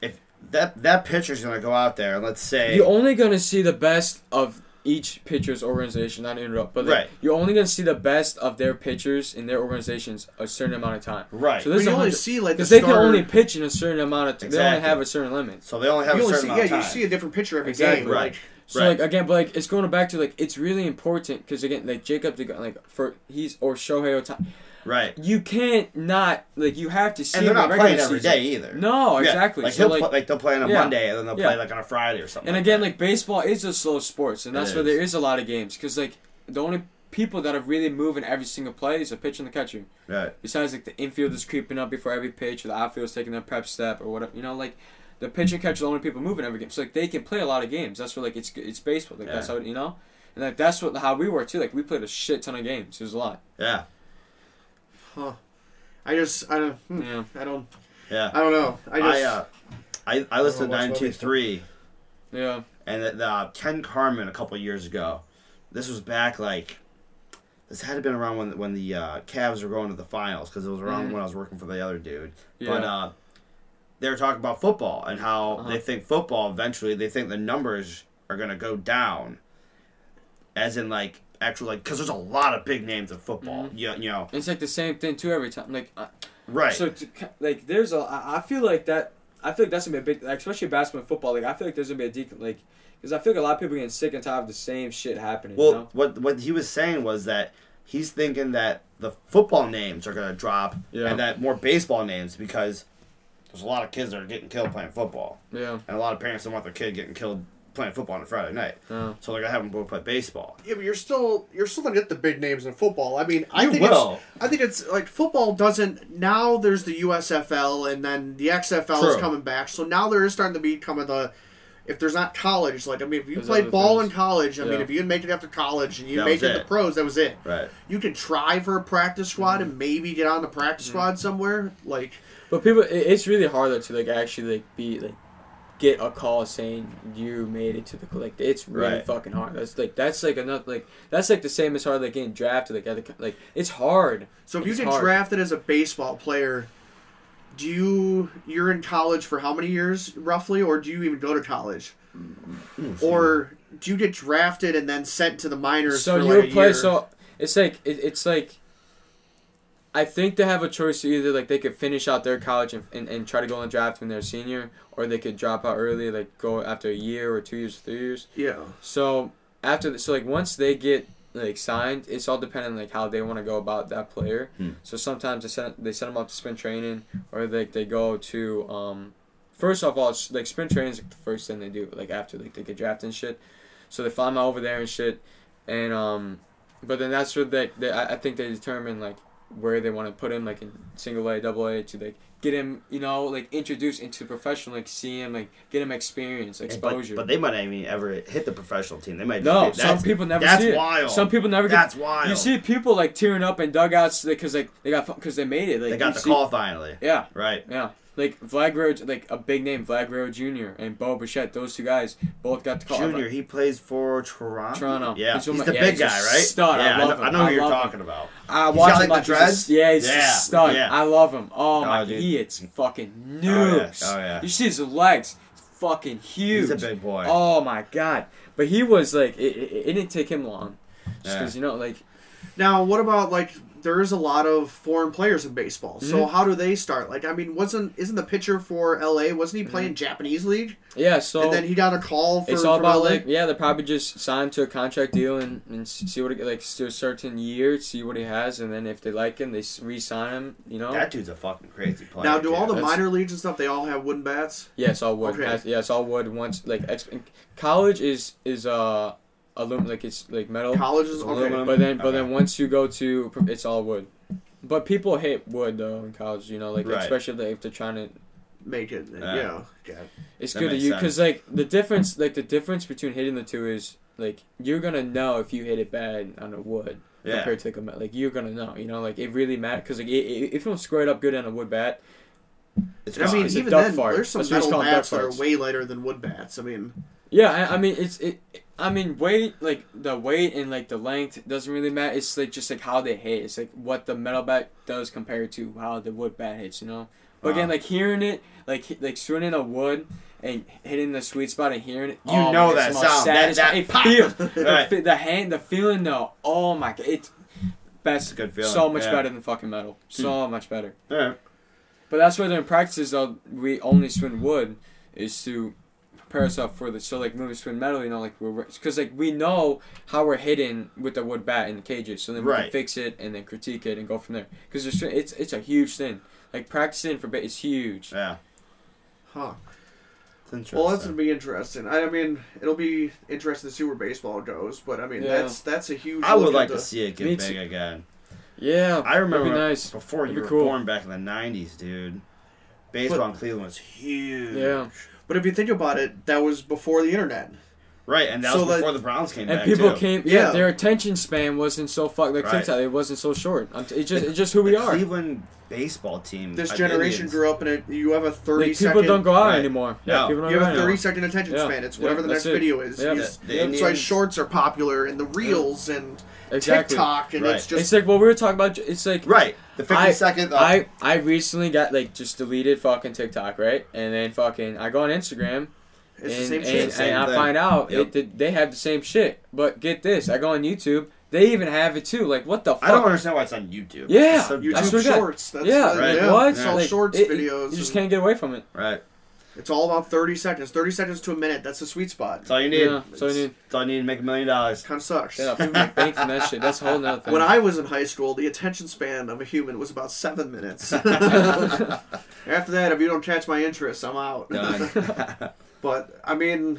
if that that pitcher's gonna go out there and let's say You're only gonna see the best of each pitcher's organization. Not to interrupt, but like, Right. you're only gonna see the best of their pitchers in their organizations a certain amount of time. right, So But there's you only see like the because they can only pitch in a certain amount of. T- They only Exactly. have a certain limit. so they only have you a only certain see, amount yeah, of you see a different pitcher every Exactly. game. Right. Like, So Right. like again, but like it's going back to like it's really important because again like Jacob like for he's or Shohei Ohtani, right, you can't not like you have to see and they're not playing every season. day either. No, Yeah, exactly. Like so like, play, like they'll play on a Yeah. Monday and then they'll Yeah. play like on a Friday or something. And like again, that. like baseball is a slow sport, and It that's where is. there is a lot of games. Because like the only people that are really moving every single play is the pitcher and the catcher. right, Besides, like the infield is creeping up before every pitch, or the outfield is taking their prep step, or whatever. You know, like the pitch and catch are the only people moving every game. So like they can play a lot of games. That's where like it's it's baseball. Like that's how you know, and like that's what how we were too. Like we played a shit ton of games. It was a lot. yeah, huh? I just I don't hmm, Yeah. I don't yeah. I don't know. I I, just uh, I I listened to watch nine two three Yeah. and the, the Ken Carman a couple years ago. This was back like this had to have been around when when the uh, Cavs were going to the finals because it was around Mhm. when I was working for the other dude. Yeah. But uh, they were talking about football and how Uh-huh. they think football eventually they think the numbers are gonna go down, as in like actual like because there's a lot of big names in football. Mhm. You, you know, It's like the same thing too every time. Like, uh, right? so to, like there's a i feel like that. I feel like that's gonna be a big, like, especially basketball and football. Like I feel like there's gonna be a decent like, because I feel like a lot of people getting sick and tired of the same shit happening. well, you know? what what he was saying was that he's thinking that the football names are gonna drop Yeah. and that more baseball names because there's a lot of kids that are getting killed playing football, Yeah. and a lot of parents don't want their kid getting killed playing football on a Friday night. Yeah. So like I have them both play baseball. Yeah, but you're still you're still gonna get the big names in football. I mean, I You think will. it's I think it's like football doesn't now. There's the USFL and then the XFL is coming back. So now there is starting to become of the if there's not college. Like I mean, if you There's played ball things. in college, I mean, if you didn't make it after college and you That make was it the pros, that was it. Right. You can try for a practice squad Mm-hmm. and maybe get on the practice squad somewhere. Like But people, it- it's really hard though to like actually like be like get a call saying you made it to the like it's really Right. fucking hard. That's like that's like enough like that's like the same as hard like getting drafted like at the, like it's hard. so, if you get hard. drafted as a baseball player. Do you you're in college for how many years roughly, or do you even go to college? Mm-hmm. or do you get drafted and then sent to the minors So for you like a play year? so it's like it, it's like I think they have a choice to either like they could finish out their college and, and, and try to go on the draft when they're a senior, or they could drop out early, like go after a year or two years, three years. yeah. So after the, so like once they get like signed, it's all dependent on like how they want to go about that player. Hmm. So sometimes they send they send them up to spring training, or like they go to um. First off, all it's, like spring training is like, the first thing they do like after like they get drafted and shit. So they fly them out over there and shit, and um, but then that's where they, they I, I think they determine like where they want to put him like in single A, double A to like get him you know like introduced into professional like see him like get him experience exposure. But, but they might not even ever hit the professional team. They might. No, be, some that's- people never that's see it. wild. Some people never get. That's wild. You see people like tearing up in dugouts because like they got because they made it. Like they got the see- call finally. Yeah, Right. yeah. Like Vlad Guerrero, like a big name, Vlad Guerrero Jr. and Bo Bichette. Those two guys both got the call. Junior, he plays for Toronto. Toronto. Yeah, He's he's, one of the my- yeah, big he's guy, right? stud. I Yeah, love know, him. I know I who you're love him. talking about. I He's watch got, him like, the much. He's a- Yeah, he's Yeah, a stud. yeah. I love him. Oh, oh my, dude. he is fucking Oh, yeah. Oh, yeah. You see his legs, fucking huge. He's a big boy. Oh my god! But he was like, it, it, it didn't take him long, just Yeah. because you know, like Now, what about like there is a lot of foreign players in baseball. So Mhm. how do they start? Like, I mean, wasn't isn't the pitcher for LA? Wasn't he playing Japanese league? yeah. So and then he got a call for it's all from about LA? like yeah, they probably just sign to a contract deal and, and see what it, like to a certain year, see what he has, and then if they like him, they re-sign him. You know. That dude's a fucking crazy player. now, do all the that's- minor leagues and stuff? They all have wooden bats. Yeah, it's all wood. Okay. Has- Yeah, it's all wood. Once like ex- college is is uh aluminum like it's like metal. College is okay. Aluminum. But then, but Okay. then once you go to, it's all wood. But people hate wood though in college, you know, like Right. especially like, if they're trying to. Make it. Yeah. yeah. Okay. It's That good to you because like the difference, like the difference between hitting the two is like you're gonna know if you hit it bad on a wood Yeah. compared to like a metal. Like you're gonna know, you know, like it really matters because like i- i- if you don't square it up good on a wood bat, It's I mean, It's even duck then, fart. there's some That's metal bats that are way lighter than wood bats. I mean, yeah, I, I mean it's it. I mean weight, like the weight and like the length doesn't really matter. It's like just like how they hit. It's like what the metal bat does compared to how the wood bat hits. You know. But again, like hearing it, like like swinging a wood and hitting the sweet spot and hearing it, You oh, know that the sound, that- that it feels Right. the, the hand, the feeling though. Oh my god, it's best. It's a good feeling, So much yeah. better than fucking metal. Hmm. So much better. Yeah. But that's why during practices though we only swing wood is to prepare ourselves for the so like when we swing metal, you know, like we're because like we know how we're hitting with the wood bat in the cages, so then we can fix it and then critique it and go from there. Because it's it's a huge thing. Like practicing for ba- is huge. Yeah. huh? It's interesting. Well, that's gonna be interesting. I, I mean, it'll be interesting to see where baseball goes. But I mean, Yeah. that's that's a huge. I would like to see it get big too. again. Yeah, I remember That'd be nice. before That'd you be were cool. born back in the '90s, dude. Baseball But- in Cleveland was huge. Yeah. But if you think about it, that was before the internet. Right, and that So, was like- before the Browns came And back people too. came. Yeah, Yeah. their attention span wasn't so fuck like Right. TikTok. It wasn't so short. I'm t- it's just it's just who we the are. Cleveland baseball team. This generation grew up in it. You have a thirty Like, second. people don't go out Right. anymore. No. Yeah, don't You have a thirty second anymore. attention Yeah. span. It's Yeah, whatever the next it. video is. Yeah. You- The- the That's why Indians- shorts are popular and the reels and Exactly. TikTok and Right. it's just It's like what we were talking about. It's like Right, the 50 I- second. uh, I I recently got like just deleted fucking TikTok, right? And then fucking I go on Instagram It's the and, same and, shit. Same and I find out Yep. it, it, they have the same shit. But get this, I go on YouTube, they even have it too. Like what the fuck? I don't understand why it's on YouTube. Yeah. It's I YouTube swear to Shorts. That's yeah, Right. yeah. what? It's all Like, shorts it- videos. You just and- can't get away from it. Right. It's all about 30 seconds. 30 seconds to a minute. That's the sweet spot. That's all you need. Yeah, so you need That's all you need to make a million dollars. Kind of sucks. yeah, people make bank from that shit. That's a whole nother thing. When I was in high school, the attention span of a human was about seven minutes. After that, if you don't catch my interest, I'm out. Done. But I mean,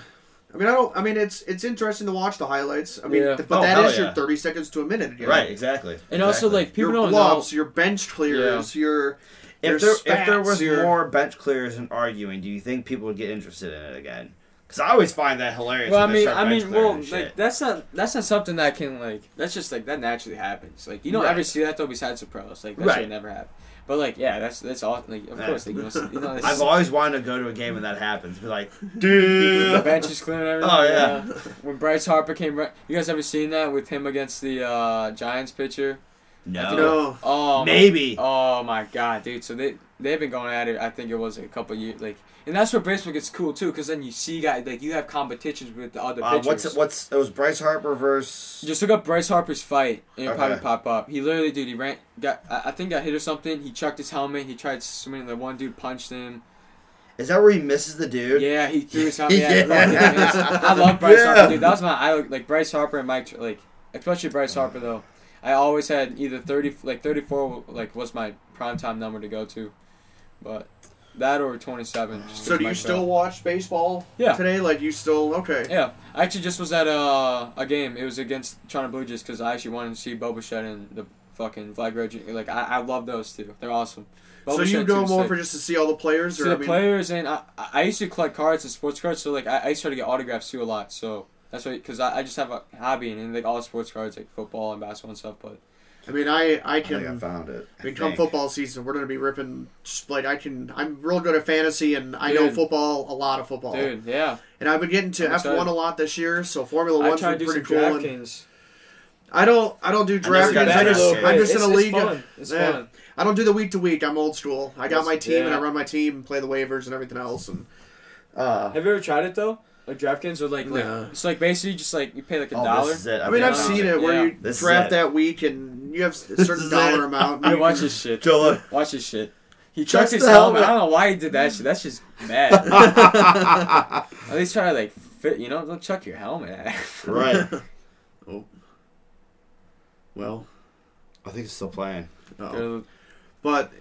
I mean, I don't. I mean, it's it's interesting to watch the highlights. I mean, Yeah. th- but Oh, that hell is your 30 seconds to a minute again. right. Exactly. and also Exactly. like people your don't gloves, know. your bench clears, your your if there if there was your- more bench clears and arguing, do you think people would get interested in it again? Because I always find that hilarious. Well, I mean, I mean, well, like that's not that's not something that can like that's just like that naturally happens. Like you don't Right. ever see that though besides the pros. Like that Right. should never happen. But like yeah, that's that's all. Like of Yeah. course, like, you know, you know this I've always wanted to go to a game when that happens. Be like, dude, the bench is clearing everything. Oh, yeah. When Bryce Harper came, right, you guys ever seen that with him against the uh, Giants pitcher? No. no. Oh, my- Maybe. Oh my god, dude! So they they've been going at it. I think it was a couple years, like, and that's where baseball gets cool too, because then you see guys like you have competitions with the other Uh, pitchers. what's what's it was Bryce Harper versus Just look up Bryce Harper's fight, and it'll probably Okay. pop up. He literally, dude, he ran, got, I I think got hit or something. He chucked his helmet. He tried swinging. The one dude punched him. Is that where he misses the dude? Yeah, he threw his helmet. Yeah, Yeah. yeah. I love Bryce Yeah. Harper, dude. That was my idol. Like Bryce Harper and Mike, like especially Bryce Harper though. I always had either thirty, like thirty four, like was my prime time number to go to, but that or twenty seven. So do you still watch baseball Yeah. today? Like you still okay? Yeah, I actually just was at a a game. It was against Toronto Blue Jays because I actually wanted to see Boba Fett and the fucking Vlad Guerrero. Like I, I love those two. They're awesome. So Boba you Fett go more sick. for just to see all the players, or the I mean, players, and I, I used to collect cards and sports cards. So like I, I used to get autographs too a lot. So that's why because I, I just have a hobby and, and like all sports cards like football and basketball and stuff. But I mean, I I I think I can. found it. I mean, come football season, we're gonna be ripping. just, Like I can, I'm real good at fantasy, and I know football, a lot of football. dude, yeah, And I've been getting to I'm F one excited. a lot this year, so Formula I One's try to been do pretty some cool. And DraftKings. I don't, I don't do I never DraftKings. got I just, I'm bit. just in a league. It's fun. It's Yeah. fun. I don't do the week to week. I'm old school. I got It's- my team, and I run my team, and play the waivers and everything else, and uh, Have you ever tried it though? Like DraftKings or like, like No. it's like basically just like you pay like a Oh, dollar. this is it. I mean, think I've found seen it where Yeah. you This is draft it. that week, and you have a certain is dollar it. amount. Yeah, You watch this shit. Joe, Watch this shit. He Chucks chucked his the helmet. helmet. I don't know why he did that shit. That's just bad. At least try to like fit. You know, don't chuck your helmet. right. Oh. Well, I think it's still playing. no. but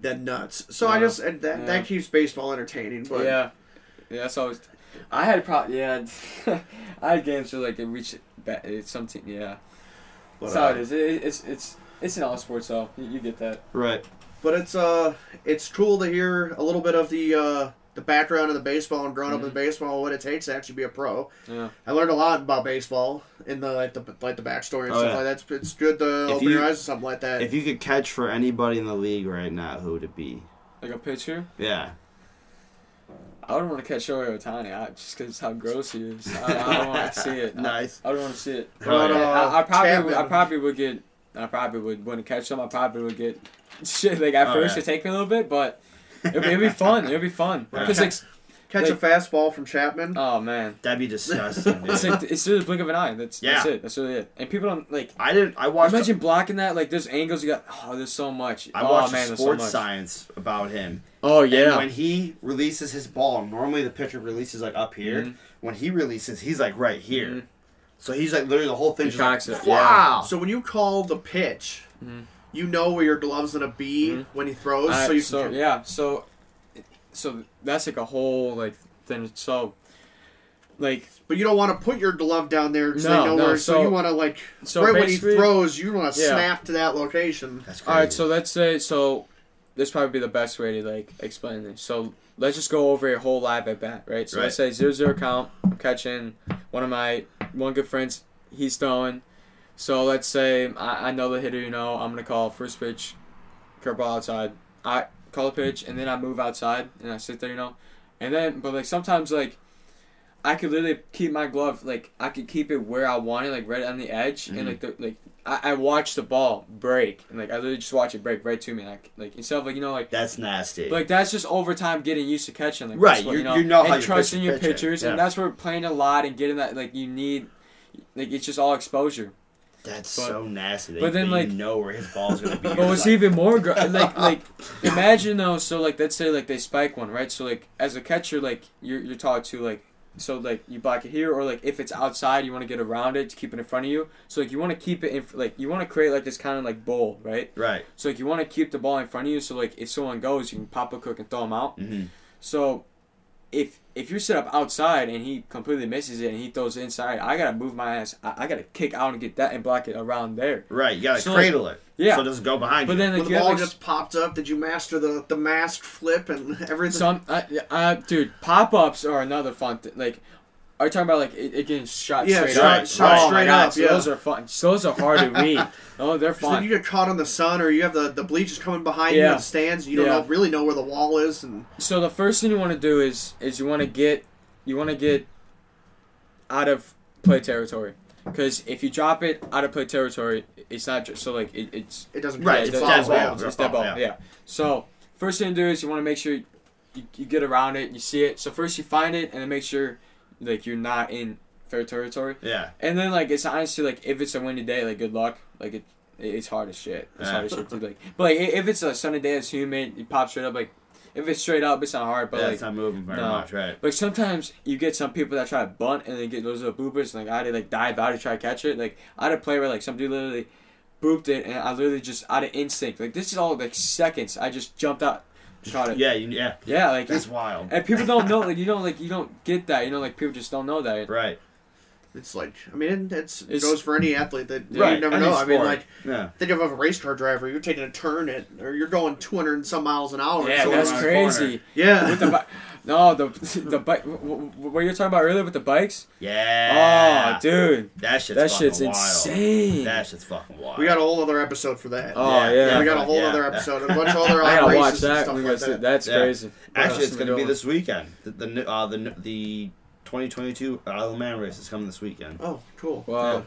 that nuts. So I Yeah. just and that Yeah. that keeps baseball entertaining. But yeah, yeah. That's always. I had probably yeah. I had games where like it reached ba- it's some team. Yeah, but, that's how uh, it is. It, it's it's it's in all sports though. You, you get that. Right. but it's uh it's cool to hear a little bit of the uh the background of the baseball and growing up in Mhm. baseball, what it takes to actually be a pro. Yeah. I learned a lot about baseball in the like the like the backstory and Oh, stuff yeah. like that. It's, it's good to If open you- your eyes to something like that. If you could catch for anybody in the league right now, who would it be? Like a pitcher. Yeah. I wouldn't want to catch Shohei Ohtani I, just because how gross he is. I, I don't want to see it. Nice. I don't want to see it. But, uh, I, I probably would, I probably would get I probably would want to catch them I probably would get shit like at Oh, first yeah. it take me a little bit but it'd, be- it'd be fun it'd be fun Right. like Catch like- a fastball from Chapman. oh man That'd be disgusting. it's dude. like it's just a blink of an eye that's yeah. that's it that's really it and people don't like I didn't. I watched. imagine blocking that like there's angles you got oh there's so much I oh watched man a there's so sports much science about him. oh And when he releases his ball, normally the pitcher releases like up here. Mhm. When he releases, he's like right here. Mhm. So he's like literally the whole thing. He just like, tracks it, yeah. Wow. So when you call the pitch, Mhm. you know where your glove's gonna be Mhm. when he throws. I- so you so can, yeah, so so that's like a whole like thing. So like but you don't want to put your glove down there because No, they know no, where. So, so- you want to like so right when he basically- throws, you want to Yeah. snap to that location. That's crazy. All right, so let's say so. This probably be the best way to like explain this. So let's just go over a whole live at bat, right? So let's say zero zero count. I'm catching one of my one good friends. He's throwing. So let's say I, I know the hitter. You know, I'm gonna call first pitch, curveball outside. I a pitch and then I move outside and I sit there. You know, and then but like sometimes like I could literally keep my glove like I could keep it where I want it, like right on the edge, Mhm. and like the, like I, I watch the ball break, and like I literally just watch it break right to me, like like instead of like you know like. That's nasty. Like that's just over time getting used to catching like Right, you- you know, you know and trusting your pitch it, pitchers, yeah. and that's where playing a lot and getting that like you need, like it's just all exposure. That's but- so nasty. That but then, you like- know where his ball's gonna be. But what's like, even more gr- like like imagine though, so like let's say like they spike one, right? So like as a catcher, like you're you're taught to like so like you block it here, or like if it's outside, you want to get around it to keep it in front of you. So like you want to keep it in like you want to create like this kind of like bowl, right? right. So like you want to keep the ball in front of you, so like if someone goes, you can pop a cook and throw them out. hmm So if if you're set up outside and he completely misses it and he throws it inside, I gotta move my ass. I, I gotta kick out and get that and block it around there. Right. You gotta So, like- cradle it. Yeah. So it doesn't go behind you. But you. then When like the ball like, just popped up, did you master the the mask flip and everything? Some, uh, uh, dude, pop ups are another fun thing. Like, are you talking about like it, it getting shot Yeah, straight shot- up? shot oh straight my God, up, so yeah. Those are fun. So those are hard to read. Oh, they're fun. So then you get caught in the sun, or you have the, the bleachers coming behind you Yeah. in the stands. You don't Yeah. know, really know where the wall is, and So the first thing you want to do is is you want to get you want to get out of play territory. Because if you drop it out of play territory, it's not just so like it, it's it doesn't. Right, count. it's It's dead ball. ball. It's dead ball. Yeah. Yeah. So first thing to do is you want to make sure you, you get around it, you see it. So first you find it, and then make sure like you're not in fair territory. yeah. And then like it's honestly like if it's a windy day, like good luck. Like it, it's hard as shit. It's Yeah. hard as shit to like. But like if it's a sunny day, it's humid. You pop straight up. Like if it's straight up, it's not hard. But yeah, like it's not moving very no. much. Right. like sometimes you get some people that try to bunt and then get those little boopers. And, like I had to like dive out to try to catch it. Like I had a play where like some dude literally booped it, and I literally just out of instinct. Like this is all like seconds. I just jumped out, caught it. Yeah. You, yeah. Yeah, like That's wild. and people don't know. Like you don't like you don't get that. You know, like people just don't know that. Right. It's like I mean, it's, it It's- goes for any athlete that Right, you never any know. I mean, like Yeah. think of a race car driver. You're taking a turn at, or you're going 200 and some miles an hour. Yeah, that's crazy. yeah. with the bi- no the the bike what you were talking about earlier with the bikes Yeah. oh dude That shit's that shit's wild. insane That shit's fucking wild. we got a whole other episode for that. oh yeah, Yeah, we got a whole yeah. other episode, and a bunch of other I gotta races watch and that, stuff like gotta see- that. that's Yeah. crazy Actually, it's What going else to be this weekend. The the uh, the the 2022 Isle of Man race is coming this weekend. Oh, cool. doing? wow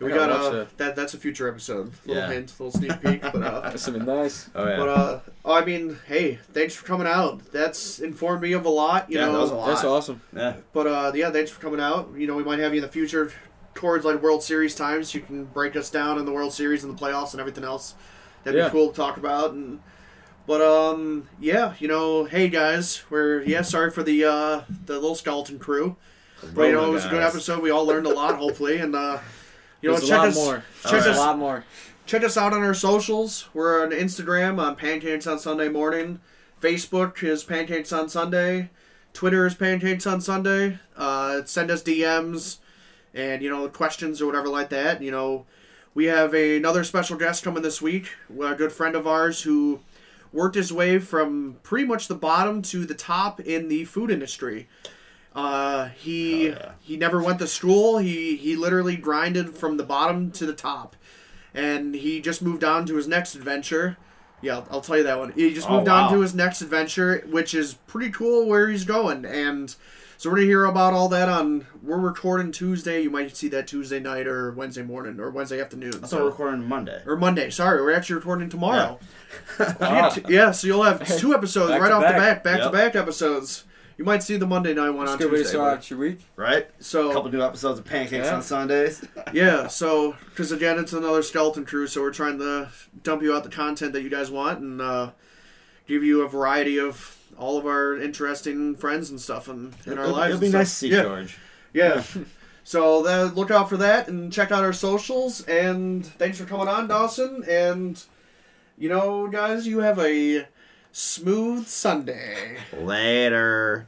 We I got gotta uh, that. that. That's a future episode. Little Yeah. hint, little sneak peek. But uh, that's something nice Oh yeah. but uh, oh, I mean, hey, thanks for coming out. That's informed me of a lot. You Yeah, know, that was a lot. that's awesome yeah. But uh, yeah, thanks for coming out. You know, we might have you in the future towards like World Series times. You can break us down in the World Series and the playoffs and everything else. That'd Yeah. be cool to talk about. And but um, yeah, you know, hey guys, we're yeah sorry for the uh the little skeleton crew. But you know, it was a good episode. We all learned a lot, hopefully, and uh, you know, there's a check lot us more check there's us a lot more check us out on our socials. We're on Instagram on Pancakes on Sunday morning. Facebook is Pancakes on Sunday. Twitter is Pancakes on Sunday. Uh, send us DMs and you know questions or whatever like that. You know, we have another special guest coming this week. A good friend of ours who worked his way from pretty much the bottom to the top in the food industry. Uh, he yeah. he never went to school. He he literally grinded from the bottom to the top, and he just moved on to his next adventure. Yeah, I'll, I'll tell you that one. He just Oh, moved on to his next adventure, which is pretty cool where he's going. And so we're gonna hear about all that on. We're recording Tuesday. You might see that Tuesday night or Wednesday morning or Wednesday afternoon. So we were recording Monday. or Monday. Sorry, we're actually recording tomorrow. Wow. Yeah, yeah, so you'll have two episodes Back right off the back. back, back to back episodes. You might see the Monday night one a on good way to Tuesday. start out your week Right? So A couple new episodes of Pancakes Yeah. on Sundays. yeah, so because again, it's another skeleton crew, so we're trying to dump you out the content that you guys want and uh, give you a variety of all of our interesting friends and stuff in, in our It'll- lives. It'll be and nice to see yeah, George. Yeah. so that, look out for that and check out our socials. And thanks for coming on, Dawson. And you know, guys, you have a smooth Sunday. Later.